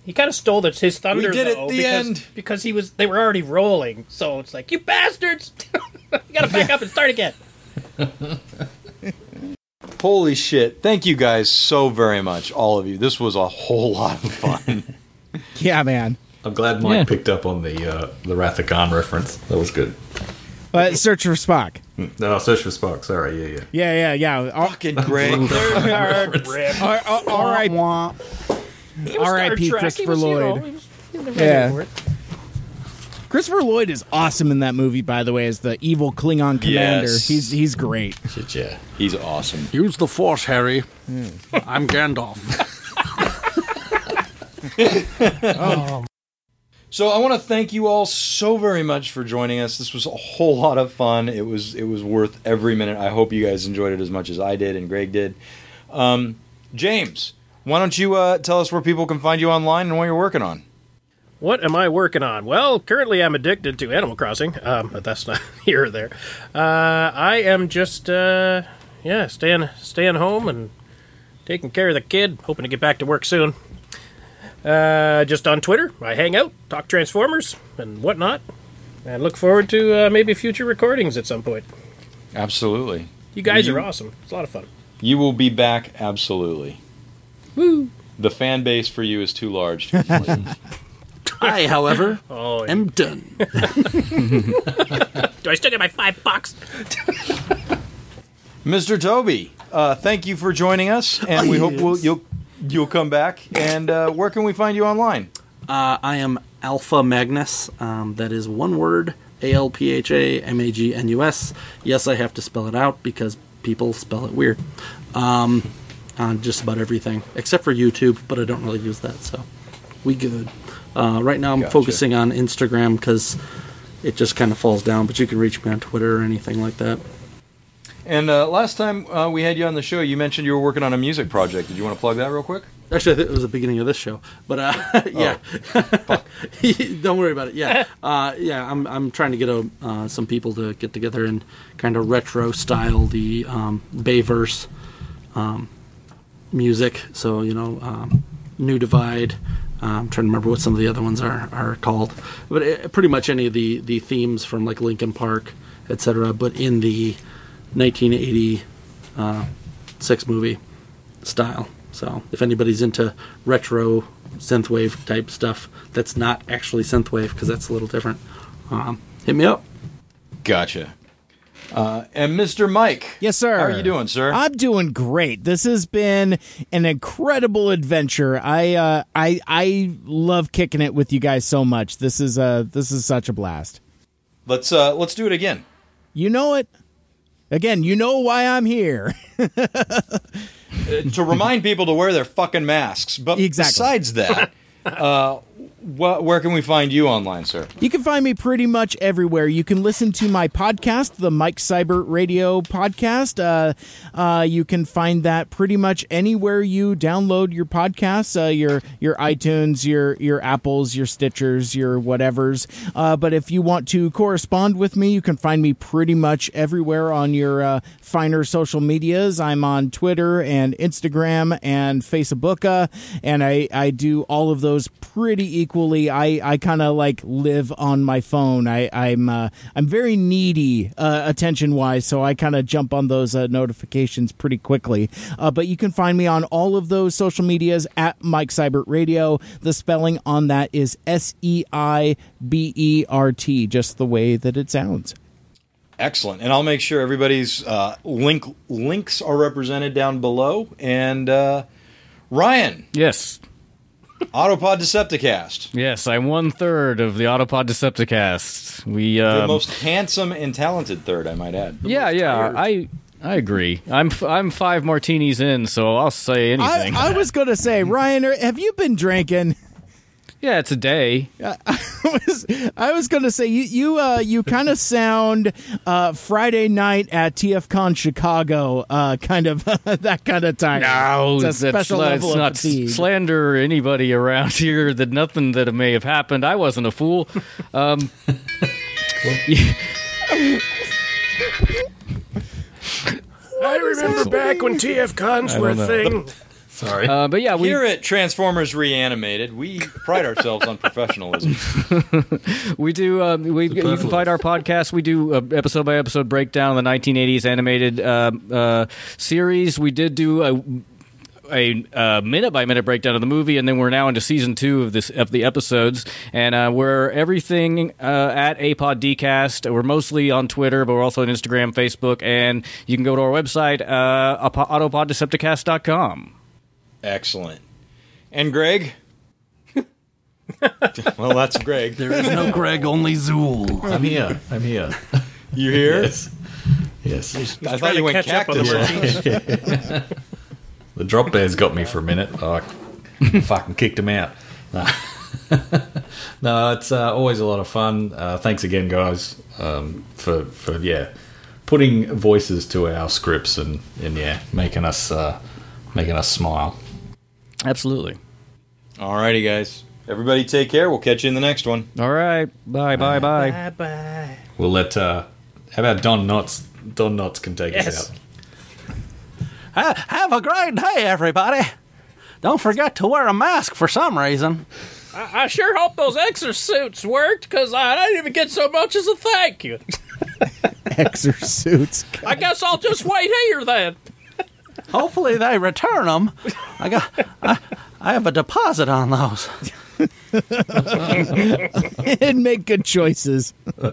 He kind of stole the, his thunder. We did it though, at the because, end. because he was. They were already rolling, so it's like you bastards. you gotta back up and start again. Holy shit. Thank you guys so very much, all of you. This was a whole lot of fun. Yeah, man. I'm glad Mike Yeah. picked up on the uh, the Wrath of Khan reference. That was good. Uh, search for Spock. No, search for Spock. Sorry, yeah, yeah. Yeah, yeah, yeah. R- Fucking Greg. Hard rip. R- R- R.I.P. He was Star R.I.P. Trek. Christopher he was, you know, Lloyd. he was- he was ready Yeah. Christopher Lloyd is awesome in that movie. By the way, as the evil Klingon commander, Yes. he's he's great. Shit, yeah. He's awesome. Use the Force, Harry. I'm Gandalf. So I want to thank you all so very much for joining us. This was a whole lot of fun. It was it was worth every minute. I hope you guys enjoyed it as much as I did and Greg did. Um, James, why don't you uh, tell us where people can find you online and what you're working on? What am I working on? Well, currently I'm addicted to Animal Crossing, um, but that's not here or there. Uh, I am just, uh, yeah, staying staying home and taking care of the kid. Hoping to get back to work soon. Uh, just on Twitter, I hang out, talk Transformers and whatnot, and look forward to uh, maybe future recordings at some point. Absolutely. You guys You- are awesome. It's a lot of fun. You will be back absolutely. Woo! The fan base for you is too large. to keep playing. I, however, Oh, yeah. am done. Do I still get my five bucks? Mr. Toby, uh, thank you for joining us, and we hope we'll, you'll you'll come back. And uh, where can we find you online? Uh, I am Alpha Magnus. Um, that is one word A L P H A M A G N U S. Yes, I have to spell it out because people spell it weird. Um, on just about everything except for YouTube, but I don't really use that, so we good. Uh, right now, I'm Gotcha. focusing on Instagram because it just kind of falls down. But you can reach me on Twitter or anything like that. And uh, last time uh, we had you on the show, you mentioned you were working on a music project. Did you want to plug that real quick? Actually, I think it was the beginning of this show, but uh, yeah, don't worry about it. Yeah, uh, yeah, I'm I'm trying to get a, uh, some people to get together and kind of retro style the um, Bayverse um, music. So you know, um, New Divide. Uh, I'm trying to remember what some of the other ones are are called, but it, pretty much any of the the themes from like Linkin Park, etc. But in the 1980 uh, movie style. So if anybody's into retro synthwave type stuff, that's not actually synthwave because that's a little different. Um, hit me up. Gotcha. Uh, and Mr. Mike. Yes, sir. How are you doing, sir? I'm doing great. This has been an incredible adventure. I uh, I I love kicking it with you guys so much. This is uh this is such a blast. Let's uh, let's do it again. You know it. Again, you know why I'm here. Uh, to remind people to wear their fucking masks. But Exactly. besides that, uh, wh- where can we find you online, sir? You can find me pretty much everywhere. You can listen to my podcast, the Mike Seibert Radio Podcast. Uh, uh, you can find that pretty much anywhere you download your podcasts, uh, your your iTunes, your your Apples, your Stitchers, your whatevers. Uh, but if you want to correspond with me, you can find me pretty much everywhere on your uh, finer social medias. I'm on Twitter and Instagram and Facebook, uh, and I, I do all of those pretty equally. I, I kind of like live on my phone. I, I'm uh, I'm very needy uh, attention wise, so I kind of jump on those uh, notifications pretty quickly. Uh, but you can find me on all of those social medias at Mike Seibert Radio. The spelling on that is S E I B E R T, just the way that it sounds. Excellent. And I'll make sure everybody's uh, link links are represented down below. And uh, Ryan, Yes. Autopod Decepticast, Yes, I'm one third of the Autopod Decepticast. We the um, most handsome and talented third, I might add. yeah, yeah. I I agree. I'm f- I'm five martinis in, so I'll say I, anything. I was going to say, Ryan, have you been drinking? Yeah, it's a day. I was I was gonna say you you uh you kind of sound uh Friday night at TFCon Chicago uh kind of that kind of time. No, it's a special not, level it's of not fatigue. slander anybody around here. That nothing that may have happened. I wasn't a fool. Um, I remember back when TFCons were a don't thing. Sorry. uh, but yeah, we Here at Transformers Reanimated, we pride ourselves on professionalism. We do. Um, we you can find our podcast. We do uh, episode by episode breakdown of the 1980s animated uh, uh, series. We did do a a uh, minute by minute breakdown of the movie, and then we're now into season two of this of the episodes, and uh, we're everything uh, at Apod Dcast. We're mostly on Twitter, but we're also on Instagram, Facebook, and you can go to our website, uh, autopoddecepticast.com. Excellent. And Greg? well, that's Greg. There is no Greg, only Zuul. I'm here. I'm here. You here? Yes. Yes. I thought you went catch up on the The drop bears got me for a minute. I fucking kicked him out. Nah. no, it's uh, always a lot of fun. Uh, thanks again, guys, um, for for yeah, putting voices to our scripts and and yeah, making us uh, making us smile. Absolutely. All righty, guys. Everybody take care. We'll catch you in the next one. All right. Bye. Bye. Bye. Bye bye. We'll let. Uh, how about Don Knotts? Don Knotts can take Yes. us out. Have a great day, everybody. Don't forget to wear a mask for some reason. I, I sure hope those exosuits worked, because I didn't even get so much as a thank you. Exosuits. I guess I'll just wait here then. Hopefully they return them. I got, I, I have a deposit on those. and make good choices.